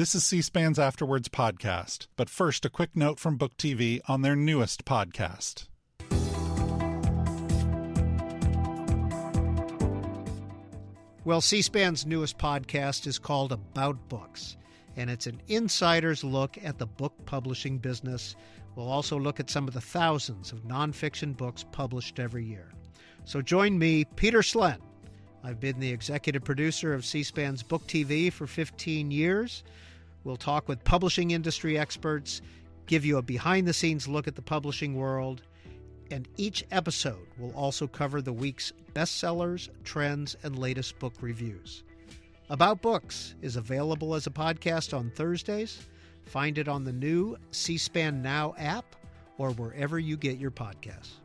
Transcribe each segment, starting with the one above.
This is C SPAN's Afterwards podcast, but first, a quick note from Book TV on their newest podcast. Well, C SPAN's newest podcast is called About Books, and it's an insider's look at the book publishing business. We'll also look at some of the thousands of nonfiction books published every year. So join me, Peter Slen. I've been the executive producer of C SPAN's Book TV for 15 years. We'll talk with publishing industry experts, give you a behind the scenes look at the publishing world, and each episode will also cover the week's bestsellers, trends, and latest book reviews. About Books is available as a podcast on Thursdays. Find it on the new C SPAN Now app or wherever you get your podcasts.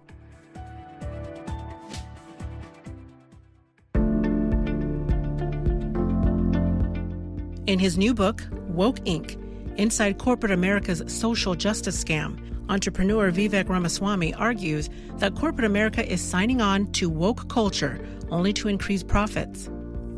In his new book, Woke Inc., Inside Corporate America's Social Justice Scam, entrepreneur Vivek Ramaswamy argues that corporate America is signing on to woke culture only to increase profits.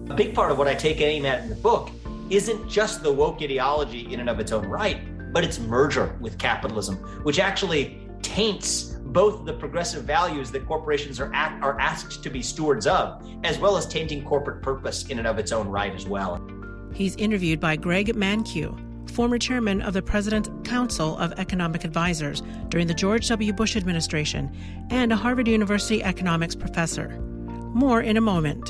A big part of what I take aim at in the book isn't just the woke ideology in and of its own right, but its merger with capitalism, which actually taints both the progressive values that corporations are, at, are asked to be stewards of, as well as tainting corporate purpose in and of its own right as well. He's interviewed by Greg Mankiw, former chairman of the President's Council of Economic Advisors during the George W. Bush administration and a Harvard University economics professor. More in a moment.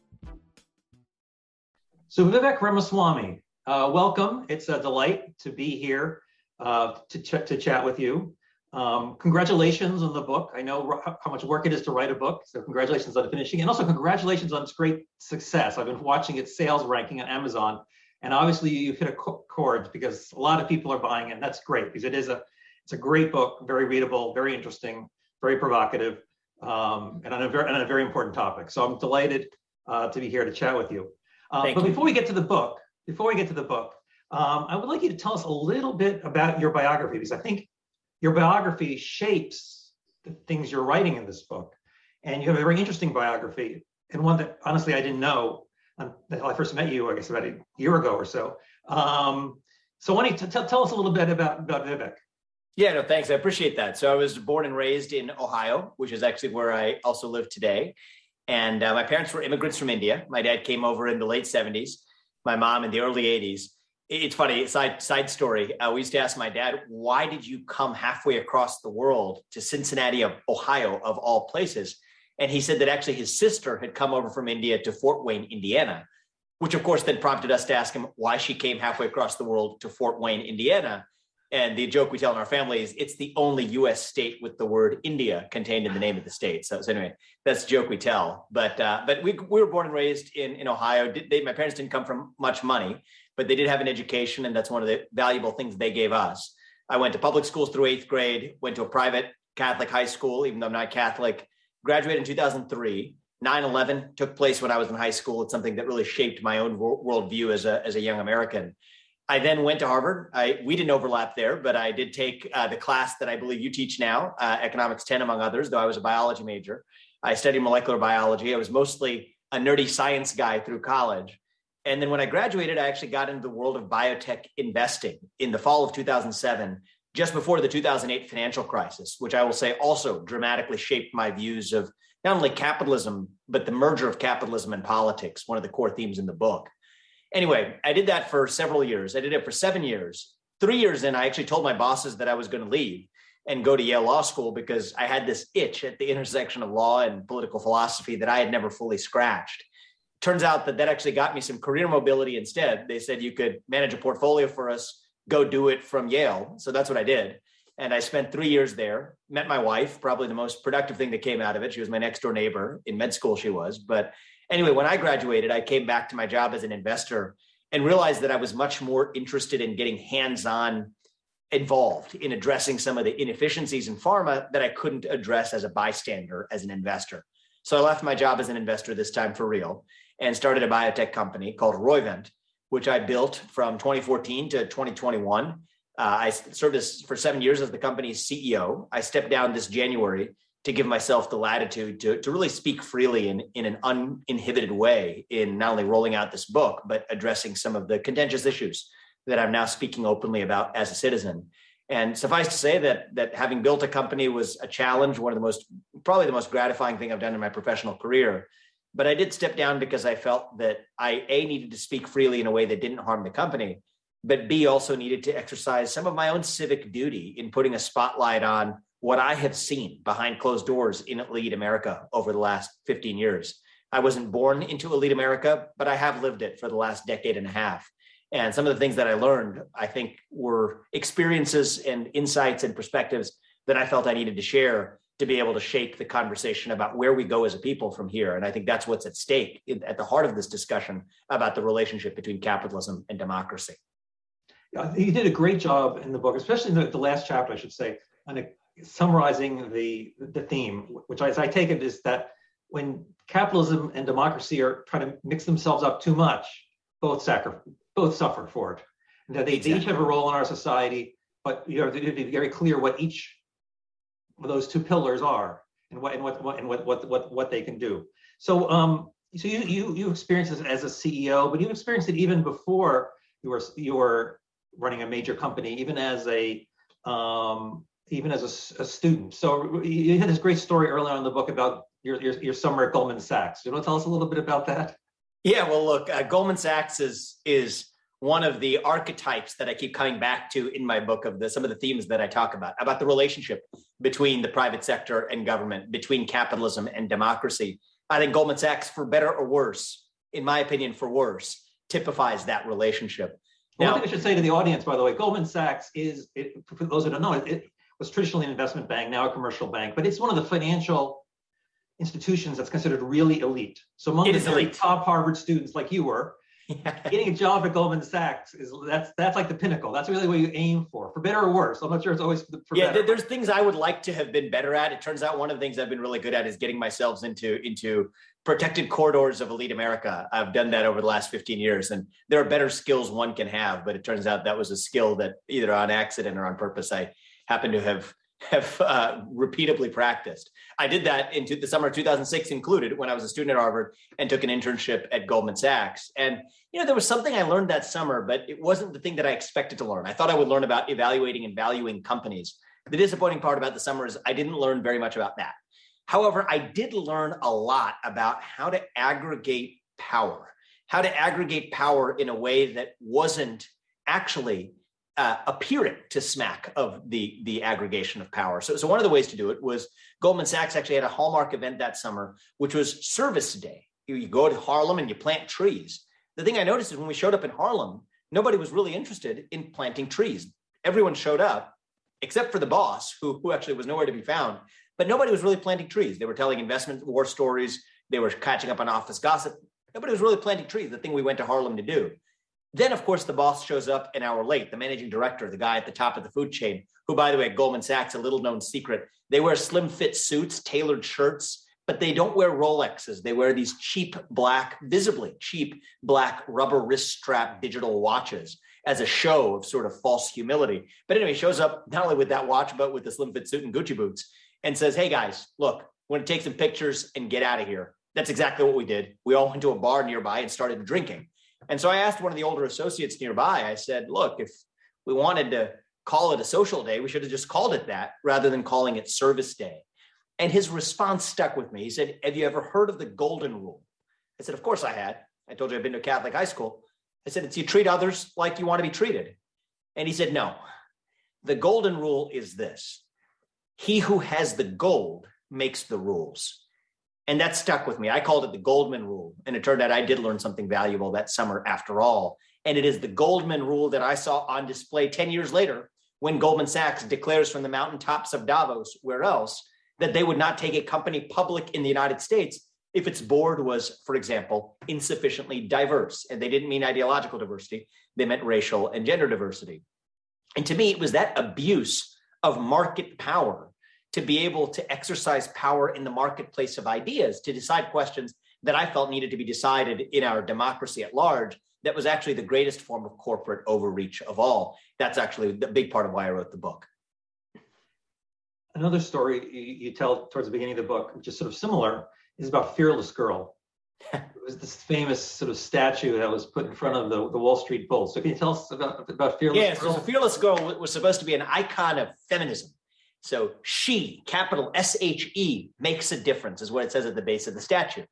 So, Vivek Ramaswamy, uh, welcome. It's a delight to be here uh, to, ch- to chat with you. Um, congratulations on the book. I know r- how much work it is to write a book, so congratulations on finishing, and also congratulations on its great success. I've been watching its sales ranking on Amazon, and obviously you hit a chord because a lot of people are buying it. And that's great because it is a it's a great book, very readable, very interesting, very provocative, um, and on a very on a very important topic. So I'm delighted uh, to be here to chat with you. Uh, but you. before we get to the book, before we get to the book, um, I would like you to tell us a little bit about your biography because I think your biography shapes the things you're writing in this book. And you have a very interesting biography and one that honestly I didn't know until I first met you, I guess about a year ago or so. Um, so why don't you t- t- tell us a little bit about, about Vivek? Yeah, no, thanks. I appreciate that. So I was born and raised in Ohio, which is actually where I also live today. And uh, my parents were immigrants from India. My dad came over in the late 70s, my mom in the early 80s. It's funny, side, side story. Uh, we used to ask my dad, why did you come halfway across the world to Cincinnati, Ohio, of all places? And he said that actually his sister had come over from India to Fort Wayne, Indiana, which of course then prompted us to ask him why she came halfway across the world to Fort Wayne, Indiana. And the joke we tell in our family is it's the only US state with the word India contained in the name of the state. So, so anyway, that's the joke we tell. But uh, but we, we were born and raised in, in Ohio. They, my parents didn't come from much money, but they did have an education. And that's one of the valuable things they gave us. I went to public schools through eighth grade, went to a private Catholic high school, even though I'm not Catholic, graduated in 2003. 9 11 took place when I was in high school. It's something that really shaped my own worldview as a, as a young American. I then went to Harvard. I, we didn't overlap there, but I did take uh, the class that I believe you teach now, uh, Economics 10, among others, though I was a biology major. I studied molecular biology. I was mostly a nerdy science guy through college. And then when I graduated, I actually got into the world of biotech investing in the fall of 2007, just before the 2008 financial crisis, which I will say also dramatically shaped my views of not only capitalism, but the merger of capitalism and politics, one of the core themes in the book. Anyway, I did that for several years. I did it for seven years. Three years in, I actually told my bosses that I was going to leave and go to Yale Law School because I had this itch at the intersection of law and political philosophy that I had never fully scratched. Turns out that that actually got me some career mobility instead. They said you could manage a portfolio for us, go do it from Yale. So that's what I did. And I spent three years there, met my wife, probably the most productive thing that came out of it. She was my next door neighbor in med school, she was. But anyway, when I graduated, I came back to my job as an investor and realized that I was much more interested in getting hands on involved in addressing some of the inefficiencies in pharma that I couldn't address as a bystander, as an investor. So I left my job as an investor this time for real and started a biotech company called Roivant, which I built from 2014 to 2021. Uh, I served as, for seven years as the company's CEO. I stepped down this January to give myself the latitude to, to really speak freely in, in an uninhibited way in not only rolling out this book, but addressing some of the contentious issues that I'm now speaking openly about as a citizen. And suffice to say that that having built a company was a challenge, one of the most probably the most gratifying thing I've done in my professional career. But I did step down because I felt that I a needed to speak freely in a way that didn't harm the company, but b also needed to exercise some of my own civic duty in putting a spotlight on what I have seen behind closed doors in elite America over the last 15 years. I wasn't born into elite America, but I have lived it for the last decade and a half. And some of the things that I learned, I think, were experiences and insights and perspectives that I felt I needed to share to be able to shape the conversation about where we go as a people from here. And I think that's what's at stake at the heart of this discussion about the relationship between capitalism and democracy. Yeah, you did a great job in the book, especially the, the last chapter, I should say, on summarizing the the theme, which as I take it is that when capitalism and democracy are trying to mix themselves up too much, both sacri- both suffer for it. And that they, exactly. they each have a role in our society, but you have to be very clear what each of those two pillars are and what and what, what and what what what what they can do. So um so you you you experienced this as a CEO, but you experienced it even before you were you were running a major company, even as a um even as a, a student. So you had this great story earlier on in the book about your, your, your summer at Goldman Sachs. You want to tell us a little bit about that? Yeah, well, look, uh, Goldman Sachs is is one of the archetypes that I keep coming back to in my book of the some of the themes that I talk about about the relationship between the private sector and government, between capitalism and democracy. I think Goldman Sachs, for better or worse, in my opinion, for worse, typifies that relationship. Now, one thing I should say to the audience, by the way, Goldman Sachs is, it, for those who don't know, it was traditionally an investment bank, now a commercial bank, but it's one of the financial institutions that's considered really elite. So among the elite. top Harvard students like you were, getting a job at Goldman Sachs is that's that's like the pinnacle. That's really what you aim for, for better or worse. I'm not sure it's always for yeah. Better. There's things I would like to have been better at. It turns out one of the things I've been really good at is getting myself into into protected corridors of elite America. I've done that over the last 15 years, and there are better skills one can have. But it turns out that was a skill that either on accident or on purpose I happen to have have uh, repeatedly practiced. I did that into the summer of 2006 included when I was a student at Harvard and took an internship at Goldman Sachs. And you know, there was something I learned that summer, but it wasn't the thing that I expected to learn. I thought I would learn about evaluating and valuing companies. The disappointing part about the summer is I didn't learn very much about that. However, I did learn a lot about how to aggregate power, how to aggregate power in a way that wasn't actually uh, appearing to smack of the the aggregation of power. So, so one of the ways to do it was Goldman Sachs actually had a hallmark event that summer, which was Service Day. You, you go to Harlem and you plant trees. The thing I noticed is when we showed up in Harlem, nobody was really interested in planting trees. Everyone showed up, except for the boss, who, who actually was nowhere to be found. But nobody was really planting trees. They were telling investment war stories. They were catching up on office gossip. Nobody was really planting trees, the thing we went to Harlem to do. Then, of course, the boss shows up an hour late, the managing director, the guy at the top of the food chain, who, by the way, at Goldman Sachs, a little known secret, they wear slim fit suits, tailored shirts, but they don't wear Rolexes. They wear these cheap black, visibly cheap black rubber wrist strap digital watches as a show of sort of false humility. But anyway, shows up not only with that watch, but with the slim fit suit and Gucci boots and says, Hey guys, look, we're going to take some pictures and get out of here. That's exactly what we did. We all went to a bar nearby and started drinking. And so I asked one of the older associates nearby, I said, look, if we wanted to call it a social day, we should have just called it that rather than calling it service day. And his response stuck with me. He said, Have you ever heard of the golden rule? I said, Of course I had. I told you I've been to Catholic high school. I said, It's you treat others like you want to be treated. And he said, No. The golden rule is this he who has the gold makes the rules. And that stuck with me. I called it the Goldman rule. And it turned out I did learn something valuable that summer after all. And it is the Goldman rule that I saw on display 10 years later when Goldman Sachs declares from the mountaintops of Davos, where else, that they would not take a company public in the United States if its board was, for example, insufficiently diverse. And they didn't mean ideological diversity, they meant racial and gender diversity. And to me, it was that abuse of market power to be able to exercise power in the marketplace of ideas to decide questions that I felt needed to be decided in our democracy at large. That was actually the greatest form of corporate overreach of all. That's actually the big part of why I wrote the book. Another story you tell towards the beginning of the book, which is sort of similar, is about Fearless Girl. it was this famous sort of statue that was put in front of the, the Wall Street Bull. So can you tell us about, about Fearless yes, Girl? Yes, so Fearless Girl was supposed to be an icon of feminism. So she, capital S H E, makes a difference, is what it says at the base of the statue.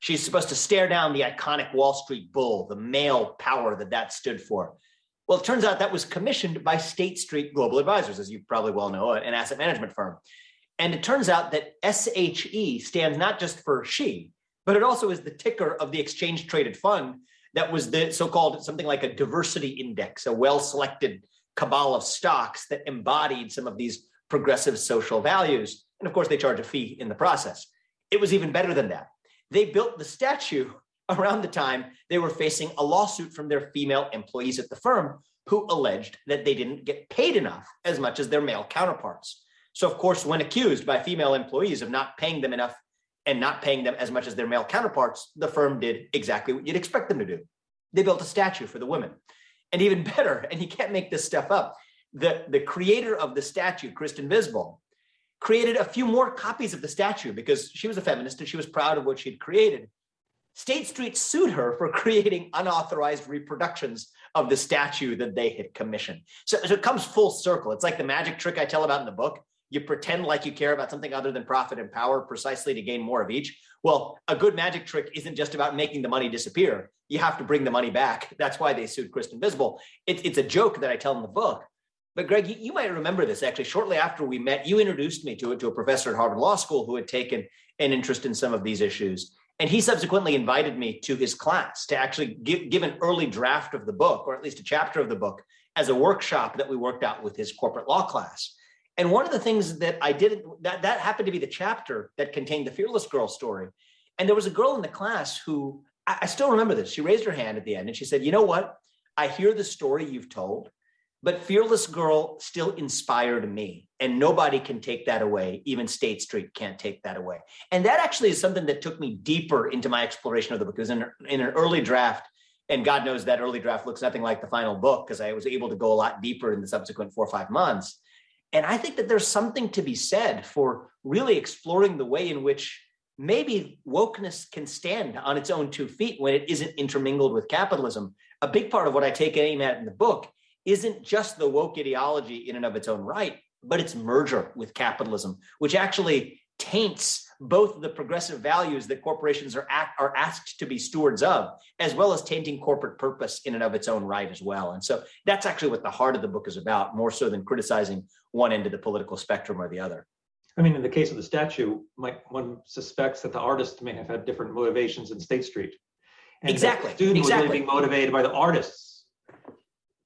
She's supposed to stare down the iconic Wall Street bull, the male power that that stood for. Well, it turns out that was commissioned by State Street Global Advisors, as you probably well know, an asset management firm. And it turns out that SHE stands not just for she, but it also is the ticker of the exchange traded fund that was the so called something like a diversity index, a well selected cabal of stocks that embodied some of these progressive social values. And of course, they charge a fee in the process. It was even better than that. They built the statue around the time they were facing a lawsuit from their female employees at the firm who alleged that they didn't get paid enough as much as their male counterparts. So, of course, when accused by female employees of not paying them enough and not paying them as much as their male counterparts, the firm did exactly what you'd expect them to do. They built a statue for the women. And even better, and you can't make this stuff up, the, the creator of the statue, Kristen Visbal, created a few more copies of the statue because she was a feminist and she was proud of what she'd created. State Street sued her for creating unauthorized reproductions of the statue that they had commissioned. So, so, it comes full circle. It's like the magic trick I tell about in the book. You pretend like you care about something other than profit and power precisely to gain more of each. Well, a good magic trick isn't just about making the money disappear. You have to bring the money back. That's why they sued Kristen Visbal. It, it's a joke that I tell in the book. But Greg, you, you might remember this actually. Shortly after we met, you introduced me to it to a professor at Harvard Law School who had taken an interest in some of these issues. And he subsequently invited me to his class to actually give, give an early draft of the book, or at least a chapter of the book, as a workshop that we worked out with his corporate law class. And one of the things that I did that that happened to be the chapter that contained the fearless girl story. And there was a girl in the class who I, I still remember this. She raised her hand at the end and she said, "You know what? I hear the story you've told, but Fearless Girl still inspired me, and nobody can take that away. Even State Street can't take that away. And that actually is something that took me deeper into my exploration of the book. Because in, in an early draft, and God knows that early draft looks nothing like the final book because I was able to go a lot deeper in the subsequent four or five months. And I think that there's something to be said for really exploring the way in which maybe wokeness can stand on its own two feet when it isn't intermingled with capitalism. A big part of what I take aim at in the book isn't just the woke ideology in and of its own right, but its merger with capitalism, which actually taints both the progressive values that corporations are, act, are asked to be stewards of, as well as tainting corporate purpose in and of its own right as well. And so that's actually what the heart of the book is about, more so than criticizing one end of the political spectrum or the other. I mean, in the case of the statue, might, one suspects that the artist may have had different motivations in State Street. And exactly. The student exactly. was really being motivated by the artists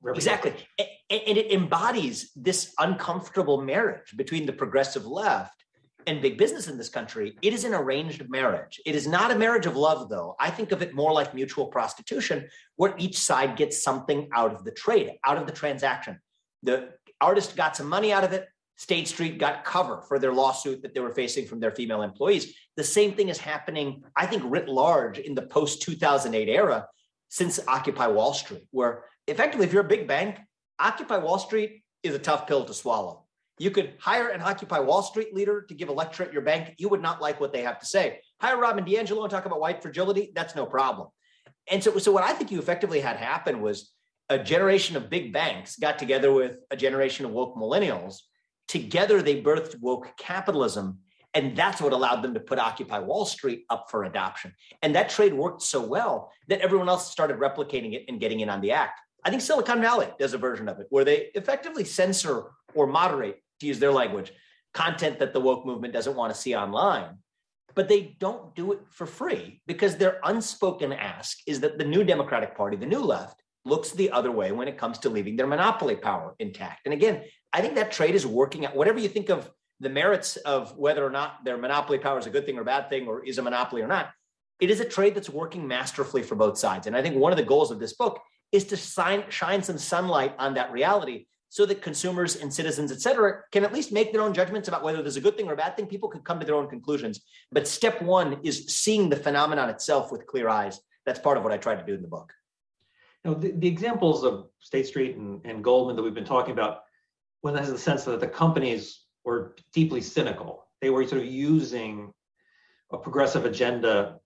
Exactly. And it embodies this uncomfortable marriage between the progressive left and big business in this country. It is an arranged marriage. It is not a marriage of love, though. I think of it more like mutual prostitution, where each side gets something out of the trade, out of the transaction. The artist got some money out of it. State Street got cover for their lawsuit that they were facing from their female employees. The same thing is happening, I think, writ large in the post 2008 era since Occupy Wall Street, where effectively, if you're a big bank, Occupy Wall Street is a tough pill to swallow. You could hire an Occupy Wall Street leader to give a lecture at your bank. You would not like what they have to say. Hire Robin DiAngelo and talk about white fragility. That's no problem. And so, so what I think you effectively had happen was a generation of big banks got together with a generation of woke millennials. Together, they birthed woke capitalism. And that's what allowed them to put Occupy Wall Street up for adoption. And that trade worked so well that everyone else started replicating it and getting in on the act. I think Silicon Valley does a version of it where they effectively censor or moderate, to use their language, content that the woke movement doesn't want to see online. But they don't do it for free because their unspoken ask is that the new Democratic Party, the new left, looks the other way when it comes to leaving their monopoly power intact. And again, I think that trade is working out. Whatever you think of the merits of whether or not their monopoly power is a good thing or a bad thing, or is a monopoly or not, it is a trade that's working masterfully for both sides. And I think one of the goals of this book is to shine, shine some sunlight on that reality so that consumers and citizens, et cetera, can at least make their own judgments about whether there's a good thing or a bad thing. People can come to their own conclusions. But step one is seeing the phenomenon itself with clear eyes. That's part of what I tried to do in the book. Know, the, the examples of State Street and, and Goldman that we've been talking about, when there's the sense that the companies were deeply cynical. They were sort of using a progressive agenda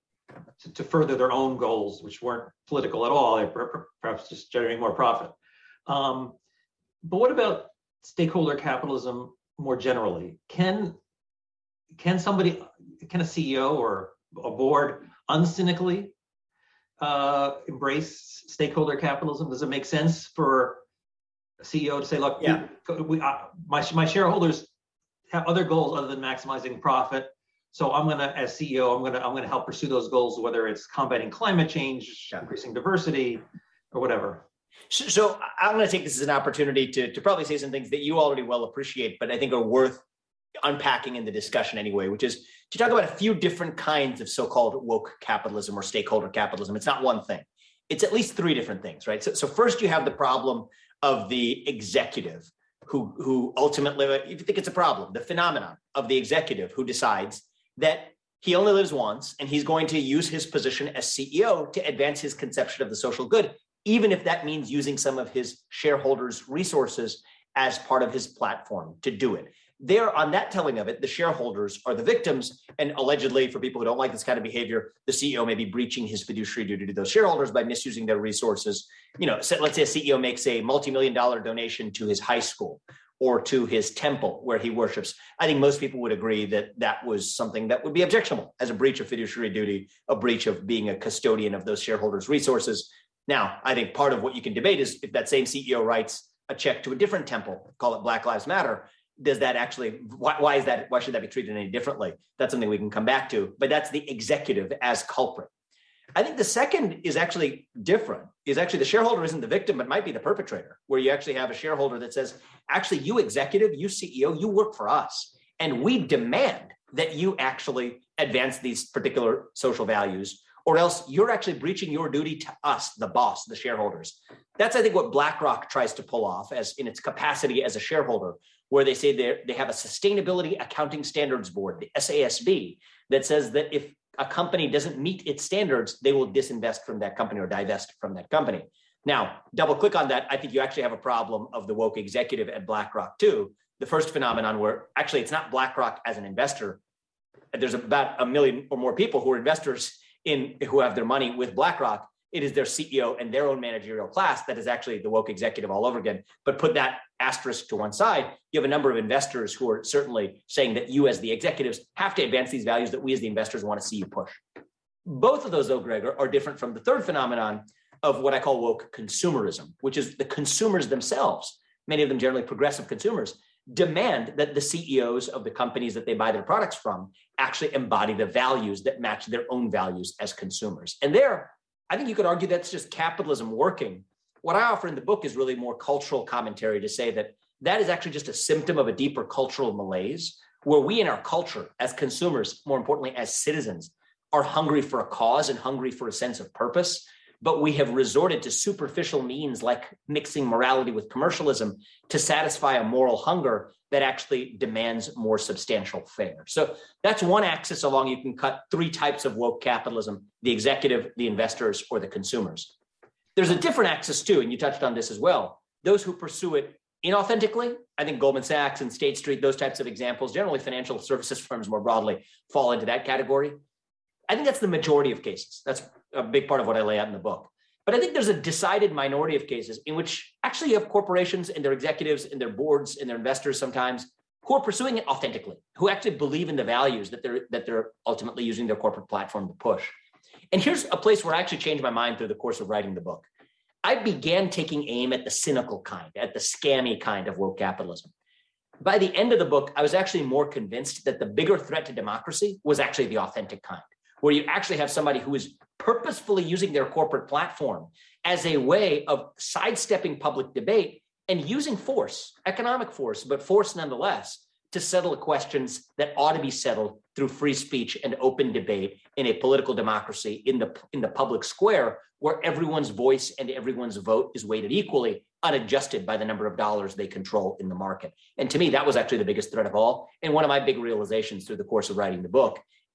to, to further their own goals, which weren't political at all. They were perhaps just generating more profit. Um, but what about stakeholder capitalism more generally? Can can somebody, can a CEO or a board uncynically uh, embrace stakeholder capitalism? Does it make sense for a CEO to say, "Look, yeah. we, we uh, my my shareholders have other goals other than maximizing profit. So I'm gonna, as CEO, I'm gonna I'm gonna help pursue those goals, whether it's combating climate change, yeah. increasing diversity, or whatever. So, so I'm going to take this as an opportunity to, to probably say some things that you already well appreciate, but I think are worth unpacking in the discussion anyway, which is to talk about a few different kinds of so-called woke capitalism or stakeholder capitalism. It's not one thing. It's at least three different things, right? So, so first you have the problem of the executive who, who ultimately, if you think it's a problem, the phenomenon of the executive who decides that he only lives once and he's going to use his position as CEO to advance his conception of the social good, even if that means using some of his shareholders' resources as part of his platform to do it. There, on that telling of it, the shareholders are the victims. And allegedly, for people who don't like this kind of behavior, the CEO may be breaching his fiduciary duty to those shareholders by misusing their resources. You know, let's say a CEO makes a multi million dollar donation to his high school or to his temple where he worships. I think most people would agree that that was something that would be objectionable as a breach of fiduciary duty, a breach of being a custodian of those shareholders' resources. Now, I think part of what you can debate is if that same CEO writes a check to a different temple, call it Black Lives Matter, does that actually why, why, is that why should that be treated any differently that's something we can come back to but that's the executive as culprit i think the second is actually different is actually the shareholder isn't the victim but might be the perpetrator where you actually have a shareholder that says actually you executive you ceo you work for us and we demand that you actually advance these particular social values or else you're actually breaching your duty to us the boss the shareholders. That's i think what blackrock tries to pull off as in its capacity as a shareholder where they say they have a sustainability accounting standards board, the SASB, that says that if a company doesn't meet its standards, they will disinvest from that company or divest from that company. Now, double click on that. I think you actually have a problem of the woke executive at BlackRock too. The first phenomenon where actually it's not BlackRock as an investor. There's about a million or more people who are investors in who have their money with BlackRock it is their CEO and their own managerial class that is actually the woke executive all over again. But put that asterisk to one side, you have a number of investors who are certainly saying that you, as the executives, have to advance these values that we, as the investors, want to see you push. Both of those, though, are, are different from the third phenomenon of what I call woke consumerism, which is the consumers themselves, many of them generally progressive consumers, demand that the CEOs of the companies that they buy their products from actually embody the values that match their own values as consumers. And there, I think you could argue that's just capitalism working. What I offer in the book is really more cultural commentary to say that that is actually just a symptom of a deeper cultural malaise where we in our culture as consumers, more importantly as citizens, are hungry for a cause and hungry for a sense of purpose but we have resorted to superficial means like mixing morality with commercialism to satisfy a moral hunger that actually demands more substantial fare. So that's one axis along you can cut three types of woke capitalism the executive, the investors, or the consumers. There's a different axis too, and you touched on this as well. Those who pursue it inauthentically, I think Goldman Sachs and State Street, those types of examples, generally financial services firms more broadly, fall into that category. I think that's the majority of cases. That's a big part of what I lay out in the book. But I think there's a decided minority of cases in which actually you have corporations and their executives and their boards and their investors sometimes who are pursuing it authentically, who actually believe in the values that they're that they're ultimately using their corporate platform to push. And here's a place where I actually changed my mind through the course of writing the book. I began taking aim at the cynical kind, at the scammy kind of woke capitalism. By the end of the book, I was actually more convinced that the bigger threat to democracy was actually the authentic kind, where you actually have somebody who is purposefully using their corporate platform as a way of sidestepping public debate and using force, economic force, but force nonetheless, to settle questions that ought to be settled through free speech and open debate in a political democracy in the in the public square where everyone's voice and everyone's vote is weighted equally unadjusted by the number of dollars they control in the market. And to me that was actually the biggest threat of all and one of my big realizations through the course of writing the book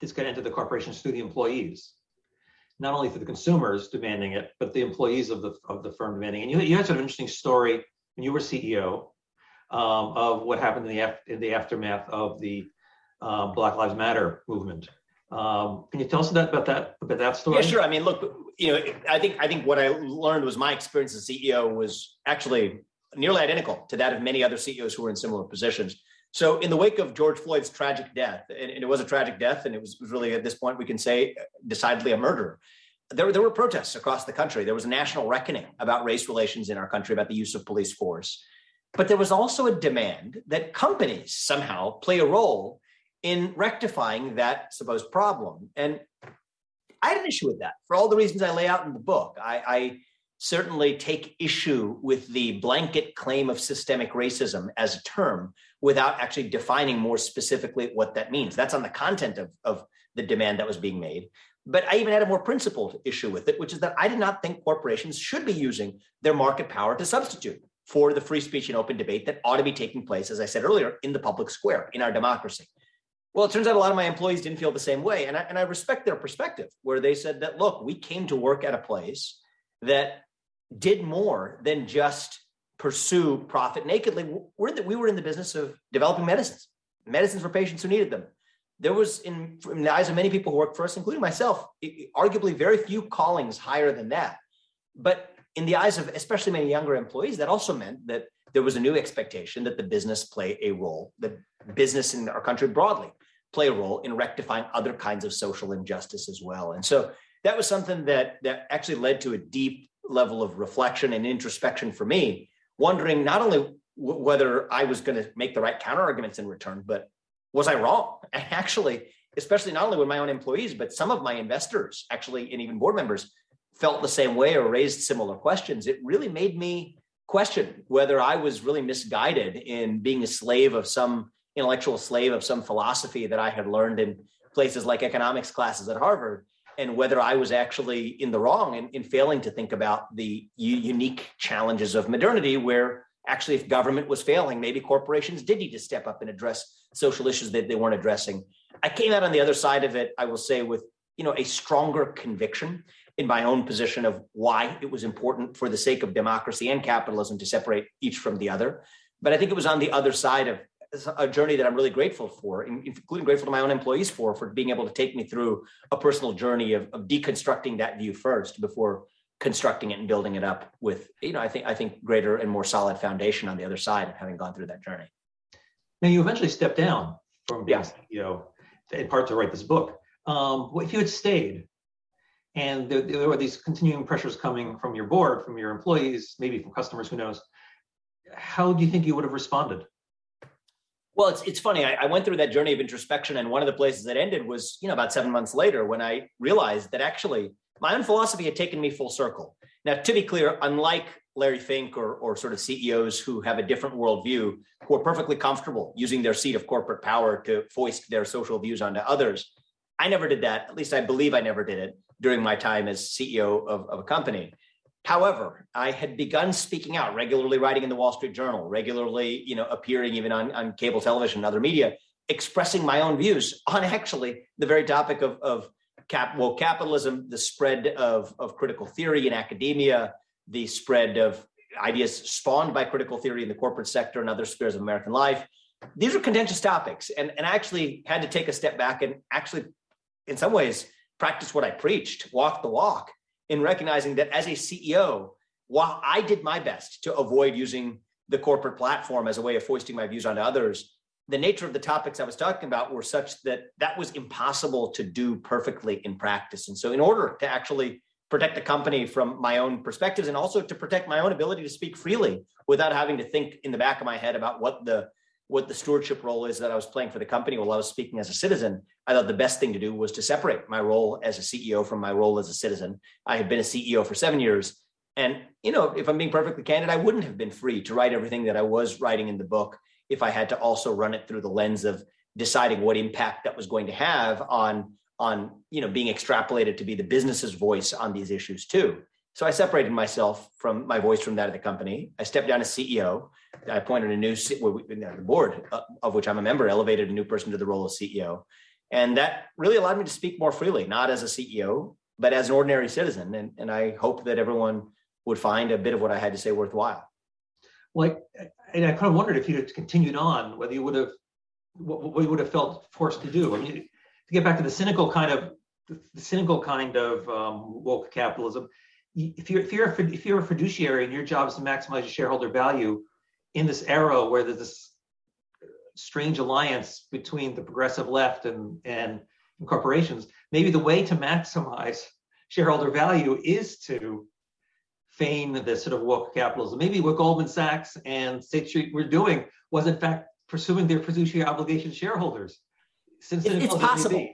this got into the corporations through the employees not only for the consumers demanding it, but the employees of the of the firm demanding. And you, you had sort of an interesting story when you were CEO um, of what happened in the in the aftermath of the uh, Black Lives Matter movement. Um, can you tell us that about that about that story? Yeah, sure. I mean, look, you know, I think I think what I learned was my experience as CEO was actually nearly identical to that of many other CEOs who were in similar positions. So, in the wake of George Floyd's tragic death, and it was a tragic death, and it was, really at this point we can say uh, decidedly a murder. There, there were protests across the country. There was a national reckoning about race relations in our country, about the use of police force. But there was also a demand that companies somehow play a role in rectifying that supposed problem. And I had an issue with that for all the reasons I lay out in the book. I, I certainly take issue with the blanket claim of systemic racism as a term without actually defining more specifically what that means. That's on the content of, of the demand that was being made. But I even had a more principled issue with it, which is that I did not think corporations should be using their market power to substitute for the free speech and open debate that ought to be taking place, as I said earlier, in the public square, in our democracy. Well, it turns out a lot of my employees didn't feel the same way. And I, and I respect their perspective, where they said that, look, we came to work at a place that did more than just pursue profit nakedly. We're the, we were in the business of developing medicines, medicines for patients who needed them. There was, in, in the eyes of many people who worked for us, including myself, arguably very few callings higher than that. But in the eyes of especially many younger employees, that also meant that there was a new expectation that the business play a role, the business in our country broadly play a role in rectifying other kinds of social injustice as well. And so that was something that that actually led to a deep level of reflection and introspection for me, wondering not only w- whether I was going to make the right counter arguments in return, but was I wrong? And actually, especially not only with my own employees, but some of my investors, actually, and even board members, felt the same way or raised similar questions. It really made me question whether I was really misguided in being a slave of some intellectual slave of some philosophy that I had learned in places like economics classes at Harvard and whether I was actually in the wrong in, in failing to think about the u- unique challenges of modernity, where actually, if government was failing, maybe corporations did need to step up and address social issues that they weren't addressing. I came out on the other side of it, I will say, with you know a stronger conviction in my own position of why it was important for the sake of democracy and capitalism to separate each from the other. But I think it was on the other side of a journey that I'm really grateful for, including grateful to my own employees for, for being able to take me through a personal journey of, of deconstructing that view first before constructing it and building it up with, you know, I think I think greater and more solid foundation on the other side of having gone through that journey. Now you eventually stepped down from being yeah. CEO in part to write this book. Um, if you had stayed, and there, there were these continuing pressures coming from your board, from your employees, maybe from customers, who knows? How do you think you would have responded? Well, it's it's funny. I, I, went through that journey of introspection, and one of the places that ended was, you know, about seven months later when I realized that actually my own philosophy had taken me full circle. Now, to be clear, unlike Larry Fink or, or sort of CEOs who have a different worldview, who are perfectly comfortable using their seat of corporate power to foist their social views onto others, I never did that. At least I believe I never did it during my time as CEO of, of a company. However, I had begun speaking out, regularly writing in the Wall Street Journal, regularly, you know, appearing even on, on cable television and other media, expressing my own views on actually the very topic of, of cap, woke capitalism, the spread of, of critical theory in academia, the spread of ideas spawned by critical theory in the corporate sector and other spheres of American life. These are contentious topics. And, and I actually had to take a step back and actually, in some ways, practice what I preached, walk the walk in recognizing that as a CEO, while I did my best to avoid using the corporate platform as a way of foisting my views onto others, the nature of the topics I was talking about were such that that was impossible to do perfectly in practice. And so, in order to actually protect the company from my own perspectives and also to protect my own ability to speak freely without having to think in the back of my head about what the what the stewardship role is that I was playing for the company while I was speaking as a citizen, I thought the best thing to do was to separate my role as a CEO from my role as a citizen. I had been a CEO for seven years. And, you know, if I'm being perfectly candid, I wouldn't have been free to write everything that I was writing in the book if I had to also run it through the lens of deciding what impact that was going to have on, on, you know, being extrapolated to be the business's voice on these issues too. So I separated myself from my voice from that of the company. I stepped down as CEO. I appointed a new the board uh, of which I'm a member, elevated a new person to the role of CEO, and that really allowed me to speak more freely, not as a CEO, but as an ordinary citizen. And, and I hope that everyone would find a bit of what I had to say worthwhile. Well, I, and I kind of wondered if you had continued on, whether you would have what, what you would have felt forced to do. I mean, to get back to the cynical kind of the cynical kind of um, woke capitalism if you're if you're a, if you're a fiduciary and your job is to maximize your shareholder value in this era where there's this strange alliance between the progressive left and and corporations, maybe the way to maximize shareholder value is to feign this sort of woke capitalism. Maybe what Goldman Sachs and State Street were doing was in fact pursuing their fiduciary obligation to shareholders. Since it's possible.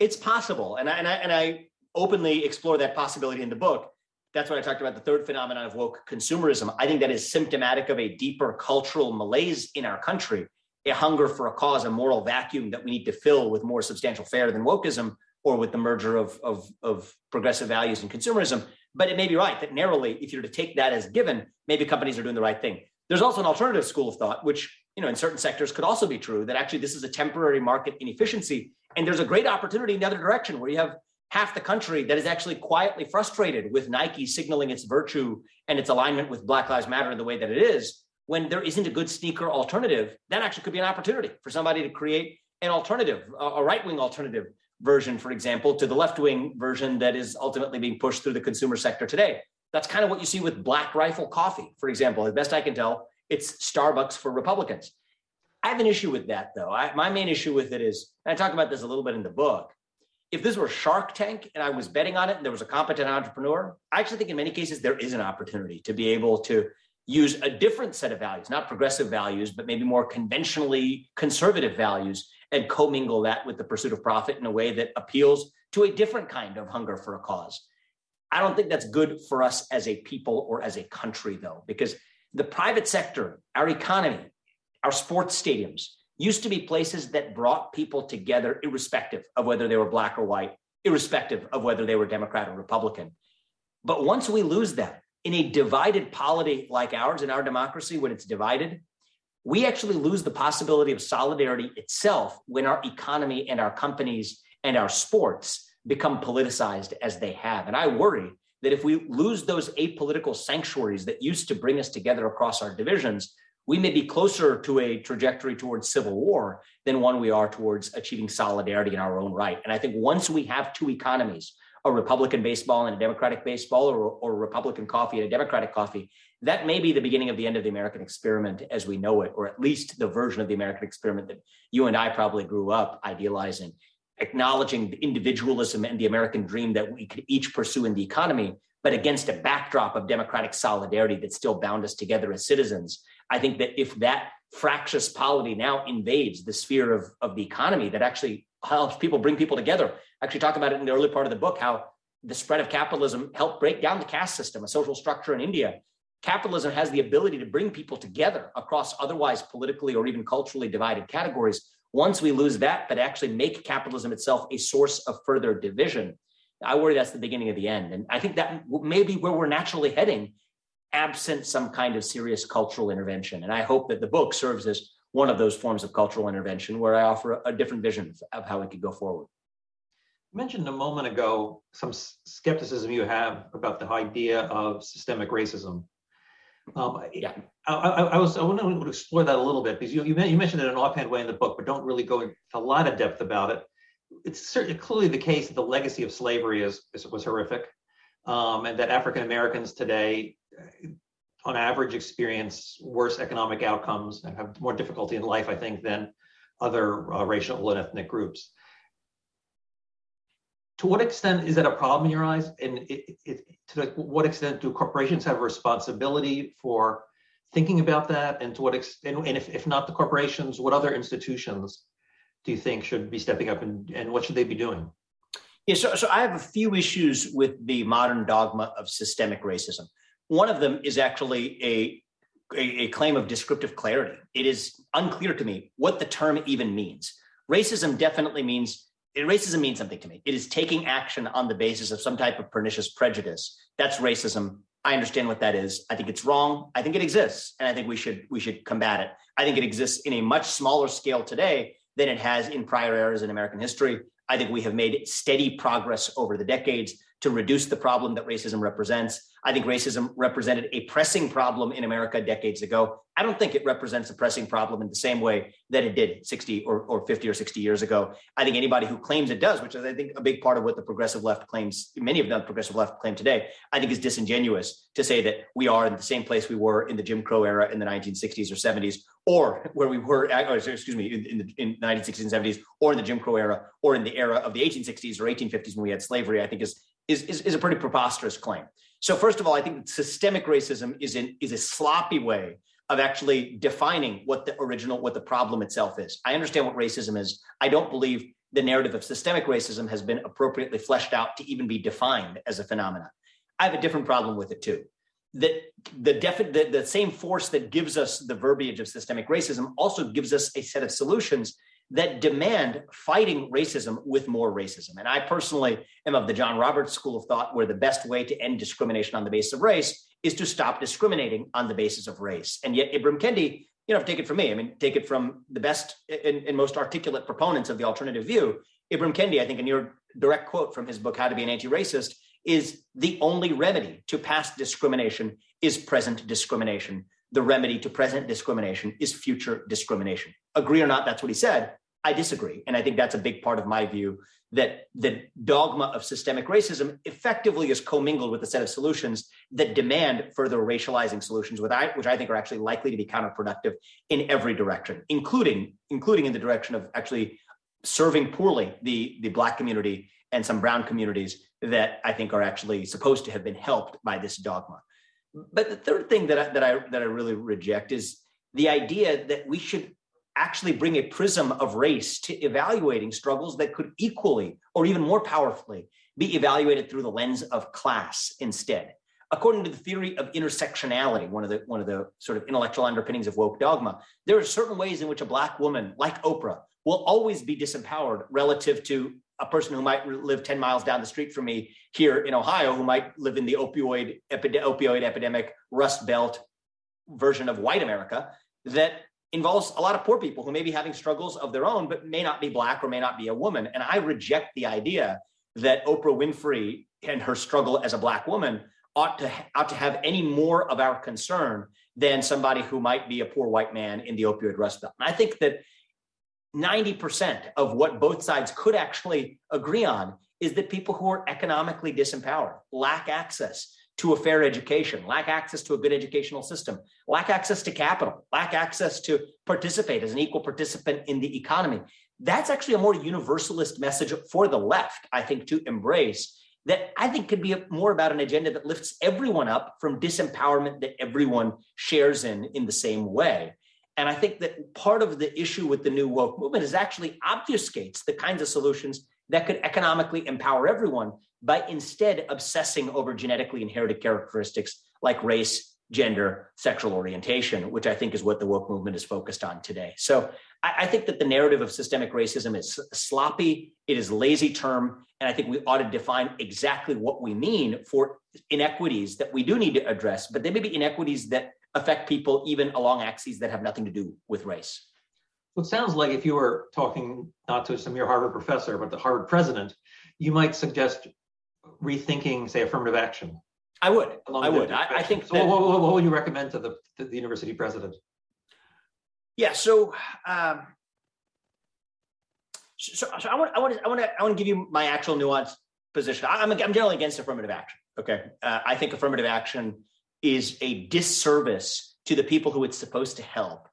It's possible, and I, and I and I openly explore that possibility in the book that's when I talked about the third phenomenon of woke consumerism. I think that is symptomatic of a deeper cultural malaise in our country, a hunger for a cause, a moral vacuum that we need to fill with more substantial fare than wokeism or with the merger of, of, of progressive values and consumerism. But it may be right that narrowly, if you're to take that as given, maybe companies are doing the right thing. There's also an alternative school of thought, which you know in certain sectors could also be true, that actually this is a temporary market inefficiency. And there's a great opportunity in the other direction where you have half the country that is actually quietly frustrated with Nike signaling its virtue and its alignment with Black Lives Matter in the way that it is, when there isn't a good sneaker alternative, that actually could be an opportunity for somebody to create an alternative, a right wing alternative version, for example, to the left wing version that is ultimately being pushed through the consumer sector today. That's kind of what you see with Black Rifle Coffee, for example. As best I can tell, it's Starbucks for Republicans. I have an issue with that, though. I, my main issue with it is, and I talk about this a little bit in the book, if this were Shark Tank and I was betting on it and there was a competent entrepreneur, I actually think in many cases there is an opportunity to be able to use a different set of values, not progressive values, but maybe more conventionally conservative values and commingle that with the pursuit of profit in a way that appeals to a different kind of hunger for a cause. I don't think that's good for us as a people or as a country, though, because the private sector, our economy, our sports stadiums, used to be places that brought people together, irrespective of whether they were black or white, irrespective of whether they were Democrat or Republican. But once we lose that in a divided polity like ours, in our democracy, when it's divided, we actually lose the possibility of solidarity itself when our economy and our companies and our sports become politicized as they have. And I worry that if we lose those apolitical sanctuaries that used to bring us together across our divisions, we may be closer to a trajectory towards civil war than one we are towards achieving solidarity in our own right. And I think once we have two economies, a Republican baseball and a Democratic baseball, or, or Republican coffee and a Democratic coffee, that may be the beginning of the end of the American experiment as we know it, or at least the version of the American experiment that you and I probably grew up idealizing, acknowledging the individualism and the American dream that we could each pursue in the economy, but against a backdrop of democratic solidarity that still bound us together as citizens. I think that if that fractious polity now invades the sphere of, of the economy that actually helps people bring people together. I actually talk about it in the early part of the book, how the spread of capitalism helped break down the caste system, a social structure in India. Capitalism has the ability to bring people together across otherwise politically or even culturally divided categories. Once we lose that, but actually make capitalism itself a source of further division, I worry that's the beginning of the end. And I think that may be where we're naturally heading absent some kind of serious cultural intervention. And I hope that the book serves as one of those forms of cultural intervention where I offer a, different vision of how we could go forward. You mentioned a moment ago some skepticism you have about the idea of systemic racism. Um, yeah, I, I, I, was I want to explore that a little bit because you, you, mentioned it in an offhand way in the book, but don't really go into a lot of depth about it. It's certainly clearly the case that the legacy of slavery is, is was horrific, um, and that African Americans today on average experience worse economic outcomes and have more difficulty in life, I think, than other uh, racial and ethnic groups. To what extent is that a problem in your eyes? And it, it, to what extent do corporations have a responsibility for thinking about that? And to what extent, and if, if not the corporations, what other institutions do you think should be stepping up and, and what should they be doing? Yeah, so, so I have a few issues with the modern dogma of systemic racism. One of them is actually a, a, a claim of descriptive clarity. It is unclear to me what the term even means. Racism definitely means racism means something to me. It is taking action on the basis of some type of pernicious prejudice. That's racism. I understand what that is. I think it's wrong. I think it exists, and I think we should we should combat it. I think it exists in a much smaller scale today than it has in prior eras in American history. I think we have made steady progress over the decades to reduce the problem that racism represents. I think racism represented a pressing problem in America decades ago. I don't think it represents a pressing problem in the same way that it did 60 or, or 50 or 60 years ago. I think anybody who claims it does, which is, I think, a big part of what the progressive left claims, many of the progressive left claim today, I think is disingenuous to say that we are in the same place we were in the Jim Crow era in the 1960s or 70s, or where we were, or excuse me, in, in the in 1960s and 70s, or in the Jim Crow era, or in the era of the 1860s or 1850s when we had slavery, I think is, is, is, is a pretty preposterous claim. So first of all, I think systemic racism is in, is a sloppy way of actually defining what the original, what the problem itself is. I understand what racism is. I don't believe the narrative of systemic racism has been appropriately fleshed out to even be defined as a phenomenon. I have a different problem with it too. That the, defi- the, the same force that gives us the verbiage of systemic racism also gives us a set of solutions that demand fighting racism with more racism. And I personally am of the John Roberts school of thought where the best way to end discrimination on the basis of race is to stop discriminating on the basis of race. And yet Ibram Kendi, you know, take it from me. I mean, take it from the best and, and most articulate proponents of the alternative view. Ibram Kendi, I think in your direct quote from his book, How to Be an Anti-Racist, is the only remedy to past discrimination is present discrimination the remedy to present discrimination is future discrimination. Agree or not, that's what he said. I disagree. And I think that's a big part of my view that the dogma of systemic racism effectively is commingled with a set of solutions that demand further racializing solutions, which I, think are actually likely to be counterproductive in every direction, including, including in the direction of actually serving poorly the, the Black community and some brown communities that I think are actually supposed to have been helped by this dogma. But the third thing that I, that I that I really reject is the idea that we should actually bring a prism of race to evaluating struggles that could equally or even more powerfully be evaluated through the lens of class instead. According to the theory of intersectionality, one of the one of the sort of intellectual underpinnings of woke dogma, there are certain ways in which a black woman like Oprah will always be disempowered relative to a person who might live 10 miles down the street from me here in Ohio, who might live in the opioid, opioid epidemic, Rust Belt version of white America, that involves a lot of poor people who may be having struggles of their own, but may not be Black or may not be a woman. And I reject the idea that Oprah Winfrey and her struggle as a Black woman ought to, ought to have any more of our concern than somebody who might be a poor white man in the opioid Rust Belt. And I think that 90% of what both sides could actually agree on is that people who are economically disempowered lack access to a fair education, lack access to a good educational system, lack access to capital, lack access to participate as an equal participant in the economy. That's actually a more universalist message for the left, I think, to embrace that I think could be more about an agenda that lifts everyone up from disempowerment that everyone shares in in the same way. And I think that part of the issue with the new woke movement is actually obfuscates the kinds of solutions that could economically empower everyone by instead obsessing over genetically inherited characteristics like race, gender, sexual orientation, which I think is what the woke movement is focused on today. So I, I think that the narrative of systemic racism is sloppy, it is lazy term, and I think we ought to define exactly what we mean for inequities that we do need to address, but they may be inequities that affect people even along axes that have nothing to do with race. So it sounds like if you were talking not to some mere Harvard professor, but the Harvard president, you might suggest rethinking, say, affirmative action. I would. I would. I, I, think. So, that, what, what, what, would you recommend to the, to the university president? Yeah. So, um, so, so I want, I want, to, I want to, I want to give you my actual nuanced position. I, am I'm generally against affirmative action. Okay. Uh, I think affirmative action is a disservice to the people who it's supposed to help,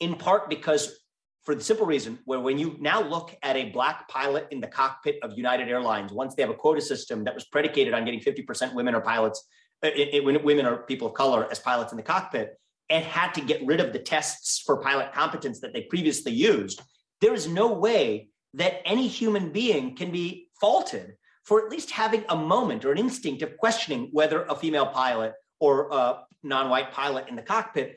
in part because for the simple reason where when you now look at a black pilot in the cockpit of United Airlines, once they have a quota system that was predicated on getting 50% women or pilots, it, uh, it, women or people of color as pilots in the cockpit, and had to get rid of the tests for pilot competence that they previously used, there is no way that any human being can be faulted for at least having a moment or an instinct of questioning whether a female pilot or a non-white pilot in the cockpit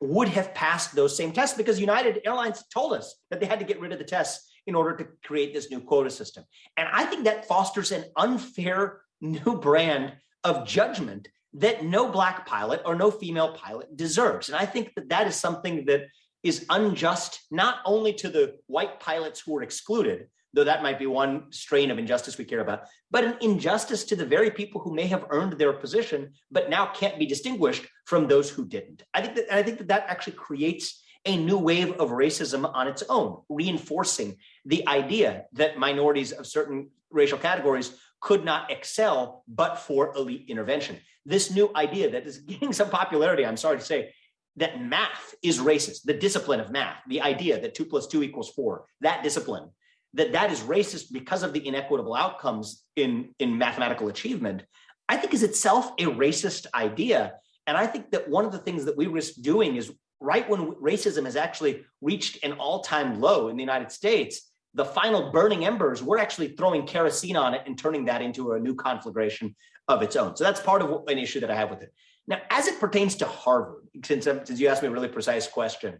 would have passed those same tests because United Airlines told us that they had to get rid of the tests in order to create this new quota system. And I think that fosters an unfair new brand of judgment that no black pilot or no female pilot deserves. And I think that that is something that is unjust, not only to the white pilots who were excluded, though that might be one strain of injustice we care about, but an injustice to the very people who may have earned their position, but now can't be distinguished from those who didn't. I think that I think that that actually creates a new wave of racism on its own, reinforcing the idea that minorities of certain racial categories could not excel but for elite intervention. This new idea that is gaining some popularity, I'm sorry to say, that math is racist, the discipline of math, the idea that two plus two equals four, that discipline that that is racist because of the inequitable outcomes in, in mathematical achievement, I think is itself a racist idea. And I think that one of the things that we risk doing is right when racism has actually reached an all-time low in the United States, the final burning embers, we're actually throwing kerosene on it and turning that into a new conflagration of its own. So that's part of an issue that I have with it. Now, as it pertains to Harvard, since, since you asked me a really precise question,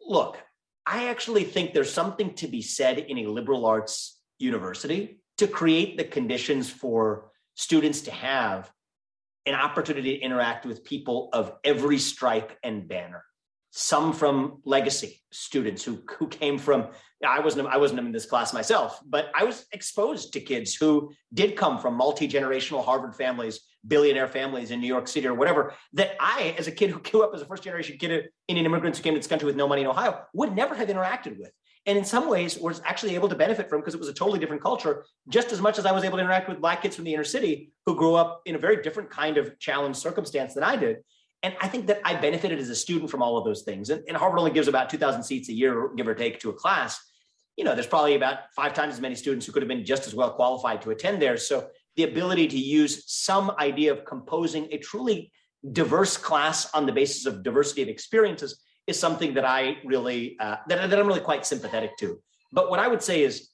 look, I actually think there's something to be said in a liberal arts university to create the conditions for students to have an opportunity to interact with people of every stripe and banner. Some from legacy students who, who came from I wasn't I wasn't in this class myself, but I was exposed to kids who did come from multi-generational Harvard families, billionaire families in New York City or whatever, that I, as a kid who grew up as a first generation kid Indian immigrants who came to this country with no money in Ohio, would never have interacted with. And in some ways was actually able to benefit from because it was a totally different culture, just as much as I was able to interact with black kids from the inner city who grew up in a very different kind of challenged circumstance than I did. And I think that I benefited as a student from all of those things. And, and Harvard only gives about 2,000 seats a year, give or take, to a class. You know, there's probably about five times as many students who could have been just as well qualified to attend there. So the ability to use some idea of composing a truly diverse class on the basis of diversity of experiences is something that I really uh, that, that I'm really quite sympathetic to. But what I would say is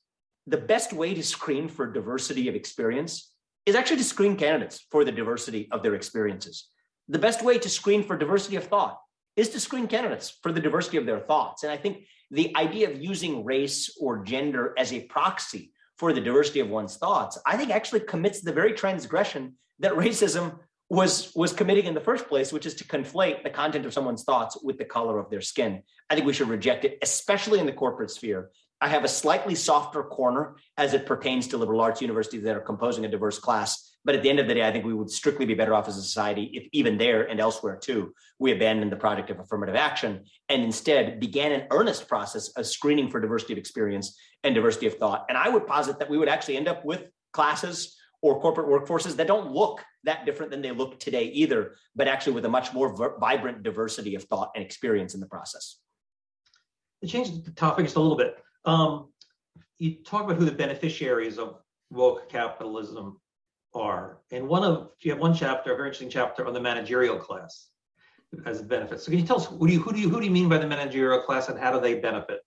the best way to screen for diversity of experience is actually to screen candidates for the diversity of their experiences the best way to screen for diversity of thought is to screen candidates for the diversity of their thoughts. And I think the idea of using race or gender as a proxy for the diversity of one's thoughts, I think actually commits the very transgression that racism was was committing in the first place, which is to conflate the content of someone's thoughts with the color of their skin. I think we should reject it, especially in the corporate sphere. I have a slightly softer corner as it pertains to liberal arts universities that are composing a diverse class but at the end of the day, I think we would strictly be better off as a society if even there and elsewhere too, we abandoned the project of affirmative action and instead began an earnest process of screening for diversity of experience and diversity of thought. And I would posit that we would actually end up with classes or corporate workforces that don't look that different than they look today either, but actually with a much more vibrant diversity of thought and experience in the process. To change the topic just a little bit, um, you talk about who the beneficiaries of woke capitalism are. And one of you have one chapter, a very interesting chapter on the managerial class as benefits. So can you tell us who do you who do you who do you mean by the managerial class and how do they benefit?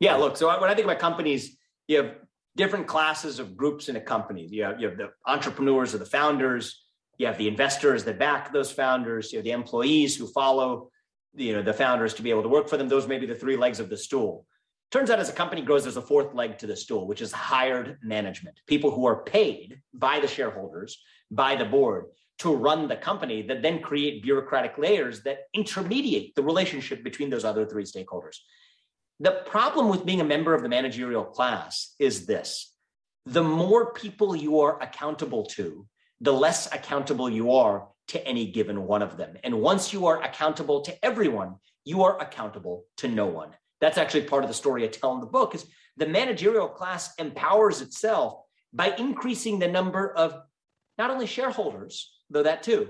Yeah, look. So when I think about companies, you have different classes of groups in a company. You have, you have the entrepreneurs or the founders. You have the investors that back those founders. You have the employees who follow, you know, the founders to be able to work for them. Those may be the three legs of the stool. Turns out as a company grows, there's a fourth leg to the stool, which is hired management, people who are paid by the shareholders, by the board to run the company that then create bureaucratic layers that intermediate the relationship between those other three stakeholders. The problem with being a member of the managerial class is this the more people you are accountable to, the less accountable you are to any given one of them. And once you are accountable to everyone, you are accountable to no one. That's actually part of the story I tell in the book is the managerial class empowers itself by increasing the number of not only shareholders, though that too,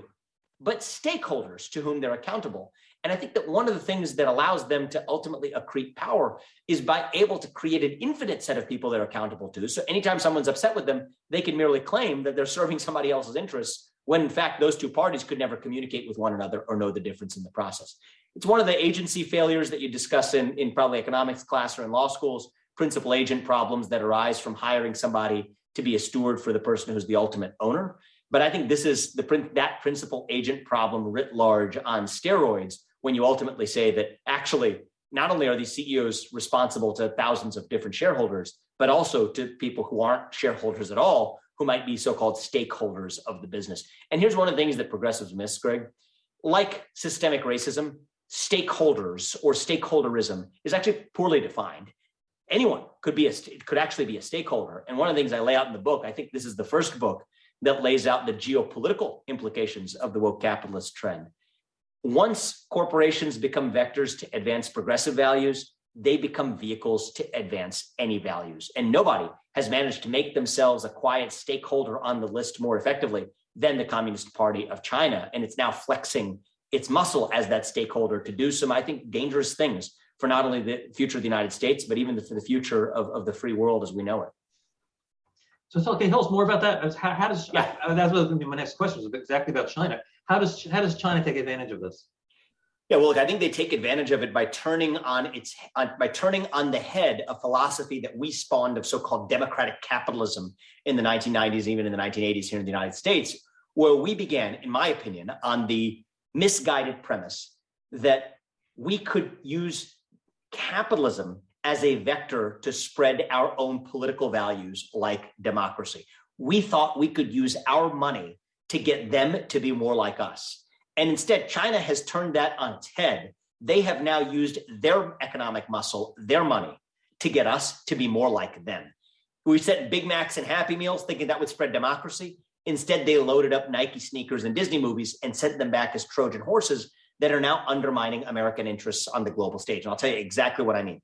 but stakeholders to whom they're accountable. And I think that one of the things that allows them to ultimately accrete power is by able to create an infinite set of people they're accountable to. So anytime someone's upset with them, they can merely claim that they're serving somebody else's interests when in fact those two parties could never communicate with one another or know the difference in the process. It's one of the agency failures that you discuss in, in probably economics class or in law schools, principal agent problems that arise from hiring somebody to be a steward for the person who's the ultimate owner. But I think this is the that principal agent problem writ large on steroids when you ultimately say that actually not only are these CEOs responsible to thousands of different shareholders, but also to people who aren't shareholders at all, who might be so-called stakeholders of the business. And here's one of the things that progressives miss, Greg. Like systemic racism, stakeholders or stakeholderism is actually poorly defined. Anyone could be a could actually be a stakeholder. And one of the things I lay out in the book, I think this is the first book that lays out the geopolitical implications of the woke capitalist trend. Once corporations become vectors to advance progressive values, they become vehicles to advance any values. And nobody has managed to make themselves a quiet stakeholder on the list more effectively than the Communist Party of China. And it's now flexing its muscle as that stakeholder to do some, I think, dangerous things for not only the future of the United States, but even for the future of, of the free world as we know it. So, can you tell us more about that? How, how does yeah. I, that's going to be my next question is exactly about China. How does how does China take advantage of this? Yeah, well, look, I think they take advantage of it by turning on its on, by turning on the head a philosophy that we spawned of so-called democratic capitalism in the 1990s, even in the 1980s here in the United States, where we began, in my opinion, on the misguided premise that we could use capitalism as a vector to spread our own political values like democracy. We thought we could use our money to get them to be more like us. And instead, China has turned that on its head. They have now used their economic muscle, their money, to get us to be more like them. We set Big Macs and Happy Meals thinking that would spread democracy. Instead, they loaded up Nike sneakers and Disney movies and sent them back as Trojan horses that are now undermining American interests on the global stage. And I'll tell you exactly what I mean.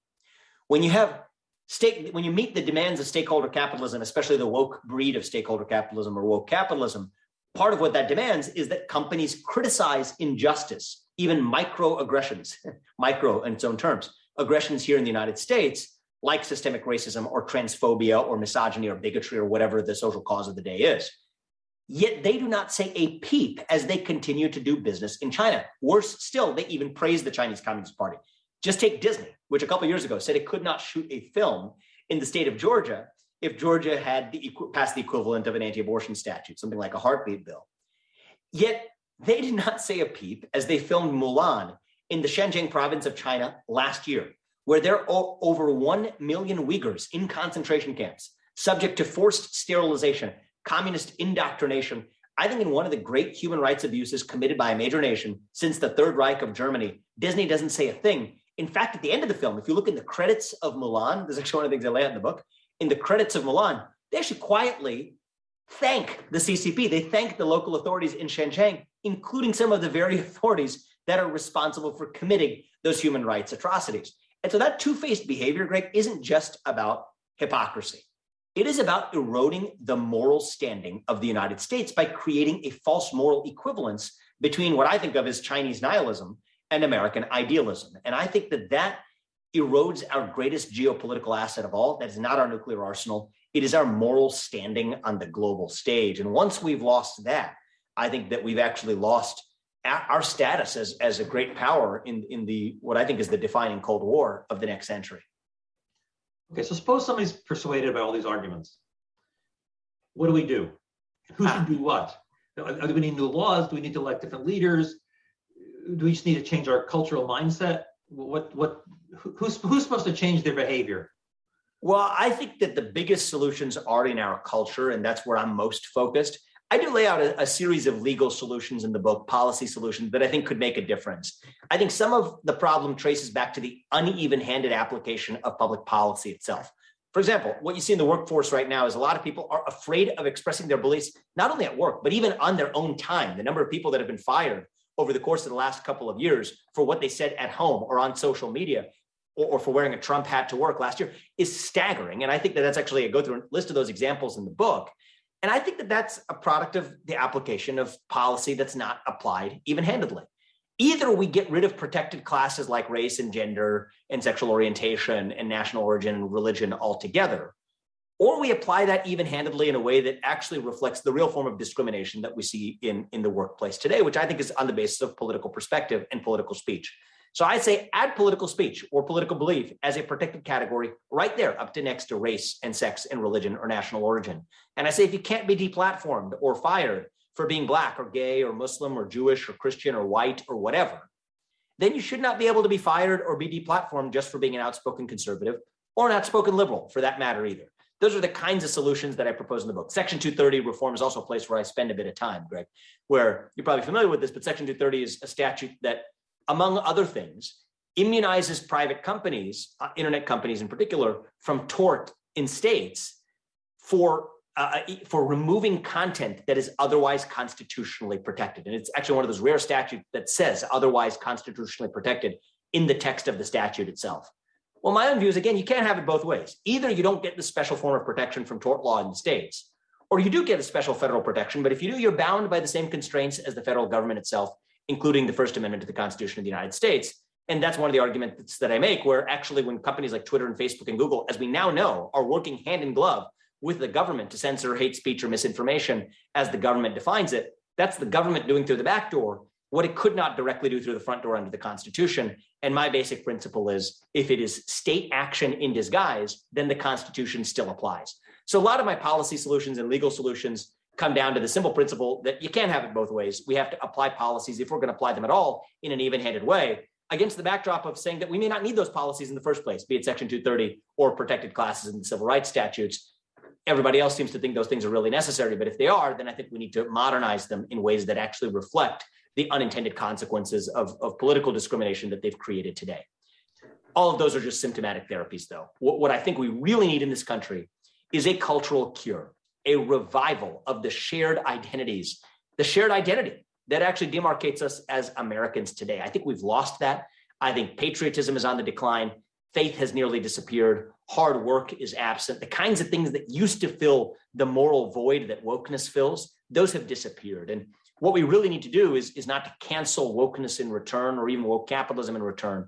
When you have stake, when you meet the demands of stakeholder capitalism, especially the woke breed of stakeholder capitalism or woke capitalism, part of what that demands is that companies criticize injustice, even microaggressions, micro in its own terms, aggressions here in the United States, like systemic racism or transphobia or misogyny or bigotry or whatever the social cause of the day is. Yet they do not say a peep as they continue to do business in China. Worse still, they even praise the Chinese Communist Party. Just take Disney, which a couple years ago said it could not shoot a film in the state of Georgia if Georgia had the, passed the equivalent of an anti-abortion statute, something like a heartbeat bill. Yet they did not say a peep as they filmed Mulan in the Xinjiang province of China last year, where there are over 1 million Uyghurs in concentration camps, subject to forced sterilization communist indoctrination. I think in one of the great human rights abuses committed by a major nation since the Third Reich of Germany, Disney doesn't say a thing. In fact, at the end of the film, if you look in the credits of Mulan, this is actually one of the things I lay out in the book. In the credits of Mulan, they actually quietly thank the CCP. They thank the local authorities in Xinjiang, including some of the very authorities that are responsible for committing those human rights atrocities. And so that two faced behavior, Greg, isn't just about hypocrisy. It is about eroding the moral standing of the United States by creating a false moral equivalence between what I think of as Chinese nihilism and American idealism. And I think that that erodes our greatest geopolitical asset of all. That is not our nuclear arsenal. It is our moral standing on the global stage. And once we've lost that, I think that we've actually lost our status as, as a great power in, in the what I think is the defining Cold War of the next century. Okay, so suppose somebody's persuaded by all these arguments. What do we do? Who should ah. do what? Do we need new laws? Do we need to elect different leaders? Do we just need to change our cultural mindset? What what who's who's supposed to change their behavior? Well, I think that the biggest solutions are in our culture, and that's where I'm most focused. I do lay out a, a, series of legal solutions in the book, policy solutions that I think could make a difference. I think some of the problem traces back to the uneven handed application of public policy itself. For example, what you see in the workforce right now is a lot of people are afraid of expressing their beliefs, not only at work, but even on their own time. The number of people that have been fired over the course of the last couple of years for what they said at home or on social media or, or for wearing a Trump hat to work last year is staggering. And I think that that's actually, I go through a list of those examples in the book. And I think that that's a product of the application of policy that's not applied even handedly. Either we get rid of protected classes like race and gender and sexual orientation and national origin and religion altogether, or we apply that even handedly in a way that actually reflects the real form of discrimination that we see in, in the workplace today, which I think is on the basis of political perspective and political speech. So I say add political speech or political belief as a protected category right there up to next to race and sex and religion or national origin. And I say if you can't be deplatformed or fired for being black or gay or Muslim or Jewish or Christian or white or whatever, then you should not be able to be fired or be deplatformed just for being an outspoken conservative or an outspoken liberal for that matter either. Those are the kinds of solutions that I propose in the book. Section 230 reform is also a place where I spend a bit of time, Greg, where you're probably familiar with this, but Section 230 is a statute that among other things, immunizes private companies, uh, internet companies in particular, from tort in states for uh, for removing content that is otherwise constitutionally protected. And it's actually one of those rare statutes that says otherwise constitutionally protected in the text of the statute itself. Well, my own view is again, you can't have it both ways. Either you don't get the special form of protection from tort law in the states, or you do get a special federal protection. But if you do, you're bound by the same constraints as the federal government itself including the First Amendment to the Constitution of the United States. And that's one of the arguments that I make, where actually, when companies like Twitter and Facebook and Google, as we now know, are working hand in glove with the government to censor hate speech or misinformation as the government defines it, that's the government doing through the back door what it could not directly do through the front door under the Constitution. And my basic principle is if it is state action in disguise, then the Constitution still applies. So a lot of my policy solutions and legal solutions come down to the simple principle that you can't have it both ways. We have to apply policies, if we're going to apply them at all, in an even handed way, against the backdrop of saying that we may not need those policies in the first place, be it Section 230 or protected classes in the civil rights statutes. Everybody else seems to think those things are really necessary, but if they are, then I think we need to modernize them in ways that actually reflect the unintended consequences of, of political discrimination that they've created today. All of those are just symptomatic therapies, though. What, what I think we really need in this country is a cultural cure a revival of the shared identities, the shared identity that actually demarcates us as Americans today. I think we've lost that. I think patriotism is on the decline. Faith has nearly disappeared. Hard work is absent. The kinds of things that used to fill the moral void that wokeness fills, those have disappeared. And what we really need to do is, is not to cancel wokeness in return or even woke capitalism in return,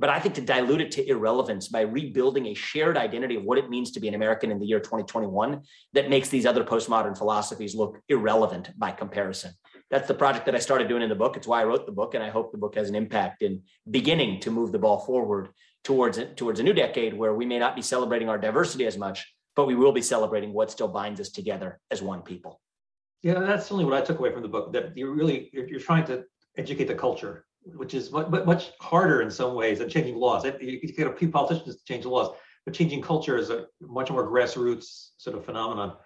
but I think to dilute it to irrelevance by rebuilding a shared identity of what it means to be an American in the year 2021 that makes these other postmodern philosophies look irrelevant by comparison. That's the project that I started doing in the book. It's why I wrote the book, and I hope the book has an impact in beginning to move the ball forward towards towards a new decade where we may not be celebrating our diversity as much, but we will be celebrating what still binds us together as one people. Yeah, that's certainly what I took away from the book. That you're really you're, you're trying to educate the culture which is much, much harder in some ways than changing laws. You can get a few politicians to change the laws, but changing culture is a much more grassroots sort of phenomenon.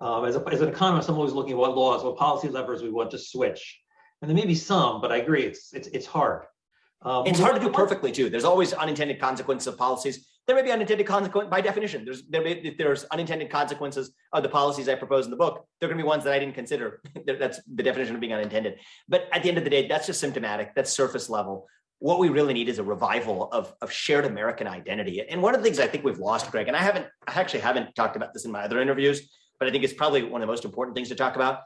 Um, as, a, as an economist, I'm always looking at what laws, what policy levers we want to switch. And there may be some, but I agree, it's it's it's hard. Um, it's hard to do perfectly too. There's always unintended consequences of policies. There may be unintended consequences by definition. There's there may, if there's unintended consequences of the policies I propose in the book. They're going to be ones that I didn't consider. that's the definition of being unintended. But at the end of the day, that's just symptomatic. That's surface level. What we really need is a revival of, of shared American identity. And one of the things I think we've lost, Greg, and I haven't, I actually haven't talked about this in my other interviews, but I think it's probably one of the most important things to talk about.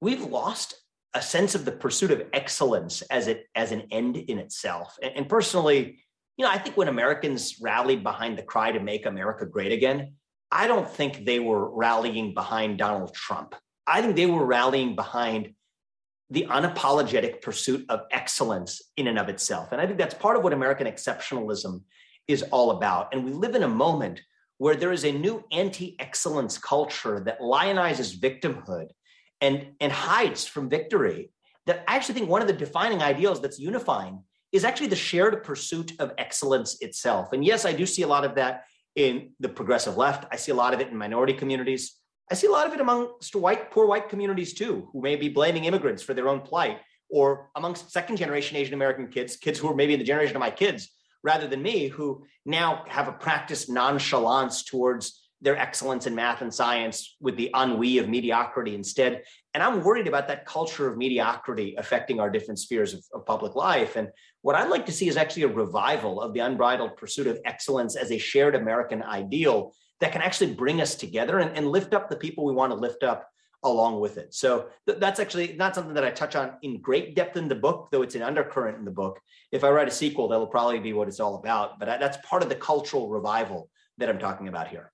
We've lost a sense of the pursuit of excellence as it as an end in itself. And, and personally, you know, I think when Americans rallied behind the cry to make America great again, I don't think they were rallying behind Donald Trump. I think they were rallying behind the unapologetic pursuit of excellence in and of itself. And I think that's part of what American exceptionalism is all about. And we live in a moment where there is a new anti-excellence culture that lionizes victimhood and, and hides from victory. That I actually think one of the defining ideals that's unifying is actually the shared pursuit of excellence itself. And yes, I do see a lot of that in the progressive left. I see a lot of it in minority communities. I see a lot of it amongst white, poor white communities too, who may be blaming immigrants for their own plight, or amongst second generation Asian American kids, kids who are maybe in the generation of my kids rather than me, who now have a practiced nonchalance towards their excellence in math and science with the ennui of mediocrity instead. And I'm worried about that culture of mediocrity affecting our different spheres of, of, public life. And what I'd like to see is actually a revival of the unbridled pursuit of excellence as a shared American ideal that can actually bring us together and, and lift up the people we want to lift up along with it. So th- that's actually not something that I touch on in great depth in the book, though it's an undercurrent in the book. If I write a sequel, that'll probably be what it's all about. But I, that's part of the cultural revival that I'm talking about here.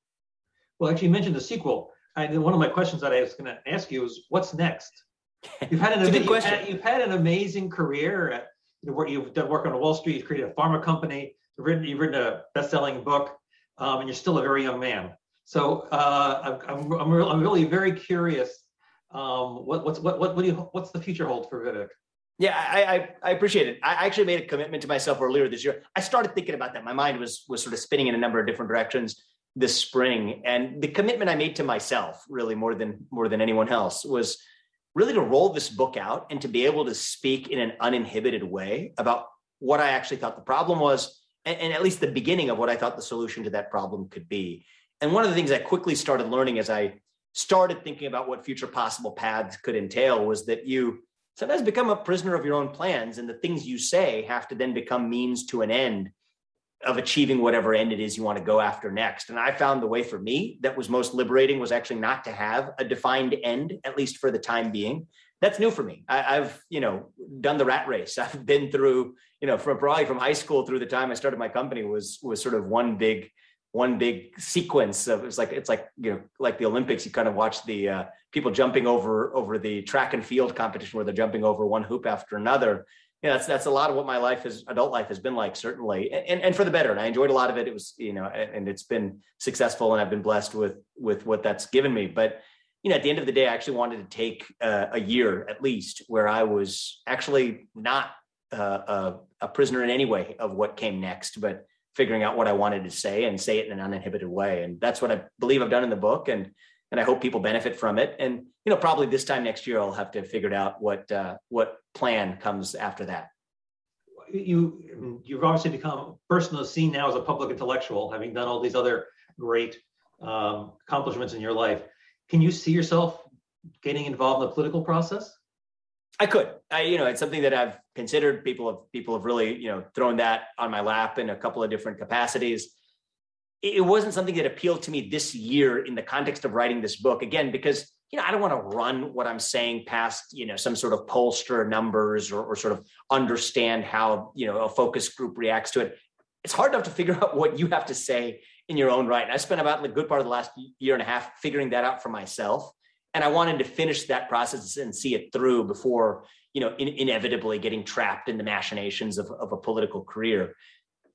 Well, actually, you mentioned the sequel. I, one of my questions that I was going to ask you is, what's next? You've had an, you've had, you've had, an amazing career. At, you've done work on Wall Street. You've created a pharma company. You've written, you've written a best-selling book um, and you're still a very young man. So uh, I'm, I'm, I'm, really very curious. Um, what, what's what, what, what do you what's the future hold for Vivek? Yeah, I, I, I appreciate it. I actually made a commitment to myself earlier this year. I started thinking about that. My mind was was sort of spinning in a number of different directions this spring, and the commitment I made to myself, really more than more than anyone else, was really to roll this book out and to be able to speak in an uninhibited way about what I actually thought the problem was and, and at least the beginning of what I thought the solution to that problem could be. And one of the things I quickly started learning as I started thinking about what future possible paths could entail was that you sometimes become a prisoner of your own plans, and the things you say have to then become means to an end of achieving whatever end it is you want to go after next. And I found the way for me that was most liberating was actually not to have a defined end, at least for the time being. That's new for me. I, have you know done the rat race. I've been through you know, from probably from high school through the time I started my company was was sort of one big one big sequence of it's like it's like you know like the Olympics. You kind of watch the uh, people jumping over over the track and field competition where they're jumping over one hoop after another. Know, that's that's a lot of what my life is adult life has been like certainly and and for the better and i enjoyed a lot of it it was you know and it's been successful and i've been blessed with with what that's given me but you know at the end of the day i actually wanted to take uh, a year at least where i was actually not a, a prisoner in any way of what came next, but figuring out what I wanted to say and say it in an uninhibited way. And that's what I believe I've done in the book. And and I hope people benefit from it. And you know, probably this time next year, I'll have to figure out what uh, what plan comes after that. You you've obviously become personally seen now as a public intellectual, having done all these other great um, accomplishments in your life. Can you see yourself getting involved in the political process? I could. I, you know, it's something that I've considered. People have people have really, you know, thrown that on my lap in a couple of different capacities. It, wasn't something that appealed to me this year in the context of writing this book. Again, because you know, I don't want to run what I'm saying past, you know, some sort of pollster numbers or, or sort of understand how, you know, a focus group reacts to it. It's hard enough to figure out what you have to say in your own right. And I spent about the good part of the last year and a half figuring that out for myself and I wanted to finish that process and see it through before, you know, in, inevitably getting trapped in the machinations of, of a political career.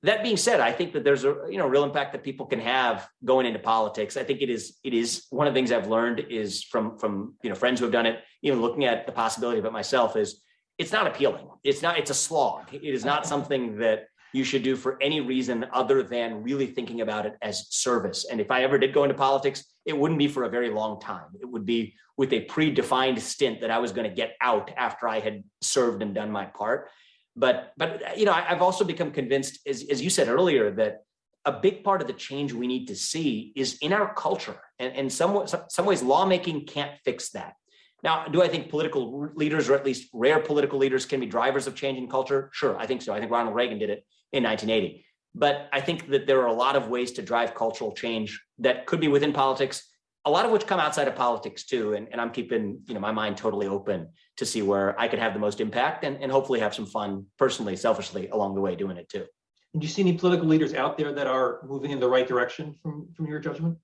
That being said, I think that there's a you know real impact that people can have going into politics. I think it is it is one of the things I've learned is from from you know friends who have done it, even looking at the possibility of it myself is it's not appealing. It's not it's a slog. It is not something that you should do for any reason other than really thinking about it as service. And if I ever did go into politics, it wouldn't be for a very long time. It would be with a predefined stint that I was going to get out after I had served and done my part. But but you know, I, have also become convinced, as, as you said earlier, that a big part of the change we need to see is in our culture. And in some, some ways, lawmaking can't fix that. Now, do I think political leaders, or at least rare political leaders, can be drivers of change in culture? Sure, I think so. I think Ronald Reagan did it in 1980. But I think that there are a lot of ways to drive cultural change that could be within politics, a lot of which come outside of politics too. And, and I'm keeping, you know, my mind totally open to see where I could have the most impact and, and hopefully have some fun personally, selfishly along the way doing it too. And do you see any political leaders out there that are moving in the right direction from, from your judgment?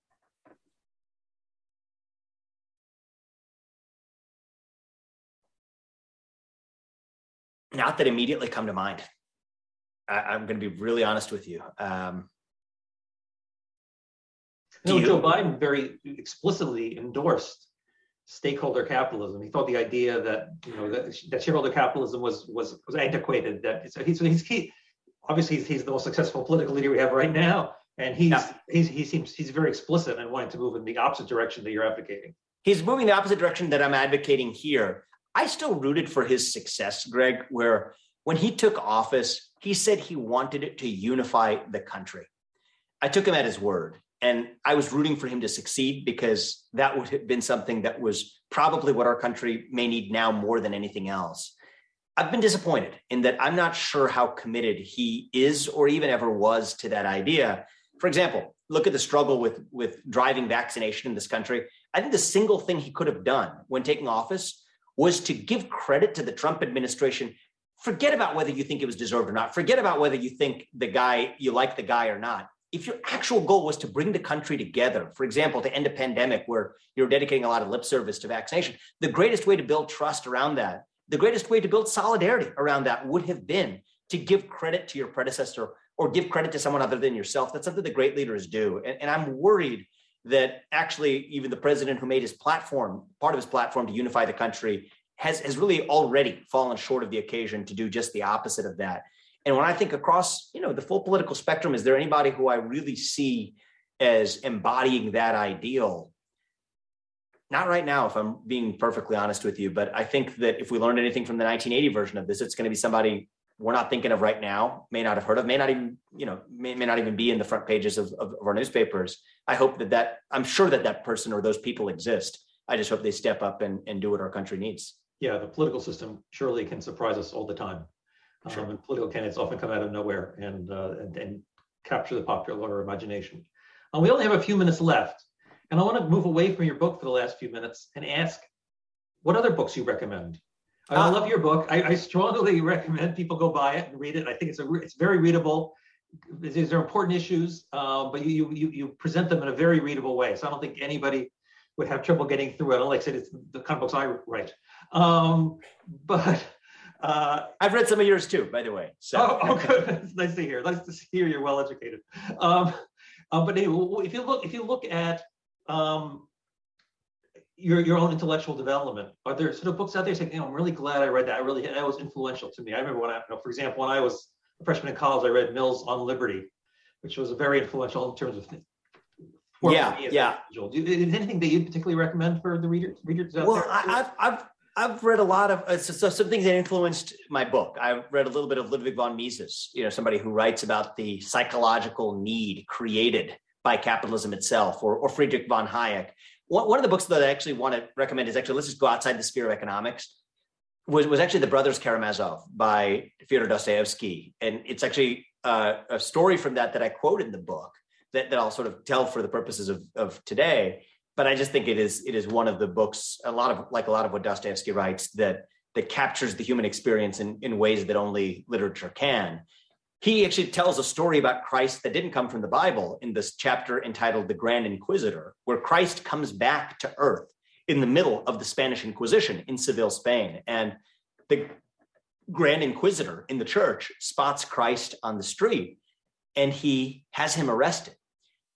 Not that immediately come to mind. I, am going to be really honest with you. Um, you Joe Biden very explicitly endorsed stakeholder capitalism. He thought the idea that you know that, that shareholder capitalism was was was antiquated. That so he's, he's he, obviously he's, he's, the most successful political leader we have right now, and he's, yeah. he's he seems he's very explicit in wanting to move in the opposite direction that you're advocating. He's moving the opposite direction that I'm advocating here. I still rooted for his success, Greg, where when he took office, he said he wanted it to unify the country. I took him at his word. And I was rooting for him to succeed because that would have been something that was probably what our country may need now more than anything else. I've been disappointed in that I'm not sure how committed he is or even ever was to that idea. For example, look at the struggle with, with driving vaccination in this country. I think the single thing he could have done when taking office was to give credit to the Trump administration. Forget about whether you think it was deserved or not. Forget about whether you think the guy, you like the guy or not if your actual goal was to bring the country together, for example, to end a pandemic where you're dedicating a lot of lip service to vaccination, the greatest way to build trust around that, the greatest way to build solidarity around that would have been to give credit to your predecessor or give credit to someone other than yourself. That's something the great leaders do. And, and I'm worried that actually even the president who made his platform, part of his platform to unify the country, has, has really already fallen short of the occasion to do just the opposite of that. And when I think across, you know, the full political spectrum, is there anybody who I really see as embodying that ideal? Not right now, if I'm being perfectly honest with you. But I think that if we learned anything from the 1980 version of this, it's going to be somebody we're not thinking of right now, may not have heard of, may not even, you know, may, may not even be in the front pages of, of, of our newspapers. I hope that that, I'm sure that that person or those people exist. I just hope they step up and, and do what our country needs. Yeah, the political system surely can surprise us all the time. Sure. Um, and political candidates often come out of nowhere and, uh, and, and capture the popular imagination. Um, we only have a few minutes left, and I want to move away from your book for the last few minutes and ask what other books you recommend. I uh, love your book. I, I, strongly recommend people go buy it and read it. I think it's a it's very readable. These are important issues, uh, but you, you you present them in a very readable way. So I don't think anybody would have trouble getting through it. Like I said, it's the kind of books I write. Um, but uh, I've read some of yours too, by the way. So. Oh, oh good. Nice to hear. Nice to hear you're well educated. Um, uh, but anyway, if you look, if you look at um, your your own intellectual development, are there sort of books out there saying, you know, I'm really glad I read that. I really that was influential to me. I remember when I, you know, for example, when I was a freshman in college, I read Mill's On Liberty, which was very influential in terms of yeah, yeah. Is anything that you'd particularly recommend for the readers? Readers well, there? I've, I've I've read a lot of uh, so, so, some things that influenced my book. I've read a little bit of Ludwig von Mises, you know, somebody who writes about the psychological need created by capitalism itself, or, or Friedrich von Hayek. One, one of the books that I actually want to recommend is actually let's just go outside the sphere of economics. Was was actually the Brothers Karamazov by Fyodor Dostoevsky, and it's actually uh, a story from that that I quote in the book that, that I'll sort of tell for the purposes of, of today but I just think it is it is one of the books, a lot of like a lot of what Dostoevsky writes that that captures the human experience in, in ways that only literature can. He actually tells a story about Christ that didn't come from the Bible in this chapter entitled The Grand Inquisitor, where Christ comes back to earth in the middle of the Spanish Inquisition in Seville, Spain. And the Grand Inquisitor in the church spots Christ on the street and he has him arrested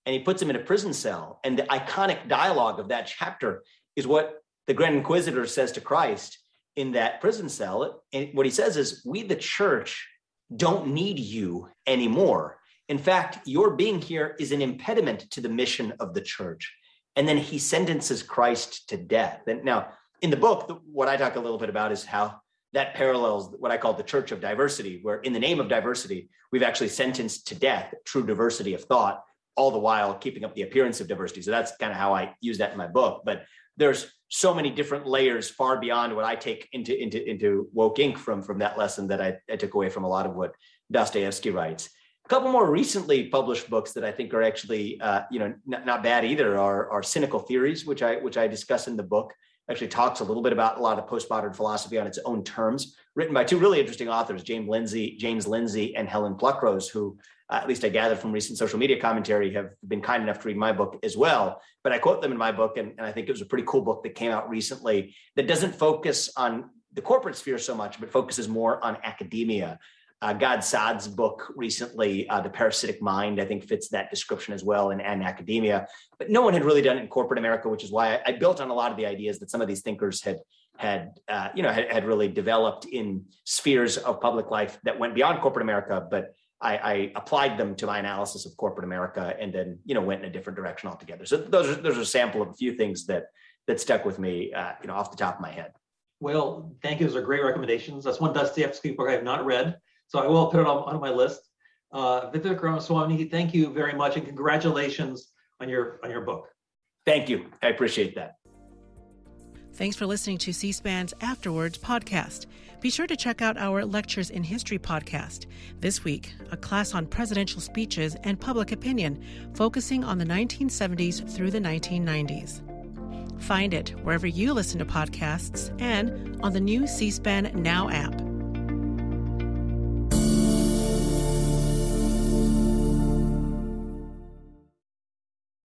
and he puts him in a prison cell. And the iconic dialogue of that chapter is what the Grand Inquisitor says to Christ in that prison cell. And what he says is, We, the church, don't need you anymore. In fact, your being here is an impediment to the mission of the church. And then he sentences Christ to death. And now, in the book, what I talk a little bit about is how that parallels what I call the church of diversity, where in the name of diversity, we've actually sentenced to death true diversity of thought all the while keeping up the appearance of diversity. So that's kind of how I use that in my book. But there's so many different layers far beyond what I take into into into Woke, Inc. from from that lesson that I, I took away from a lot of what Dostoevsky writes. A couple more recently published books that I think are actually uh, you know n- not bad either are, are cynical theories, which I which I discuss in the book. Actually talks a little bit about a lot of postmodern philosophy on its own terms, written by two really interesting authors, James Lindsay, James Lindsay, and Helen Pluckrose, who at least I gathered from recent social media commentary, have been kind enough to read my book as well. But I quote them in my book, and, and I think it was a pretty cool book that came out recently that doesn't focus on the corporate sphere so much, but focuses more on academia. Uh, book recently, uh, The Parasitic Mind, I think fits that description as well in, in academia. But no one had really done it in corporate America, which is why I, I built on a lot of the ideas that some of these thinkers had had uh, you know had, had really developed in spheres of public life that went beyond corporate America, but I, I, applied them to my analysis of corporate America and then you know went in a different direction altogether. So those are those are a sample of a few things that that stuck with me, uh, you know, off the top of my head. Well, thank you. Those are great recommendations. That's one Dostoevsky book I have not read, so I will put it on, on my list. Uh, Vivek Ramaswamy, thank you very much, and congratulations on your on your book. Thank you. I appreciate that. Thanks for listening to C SPAN's Afterwards podcast. Be sure to check out our Lectures in History podcast. This week, a class on presidential speeches and public opinion, focusing on the 1970s through the 1990s. Find it wherever you listen to podcasts and on the new C SPAN Now app.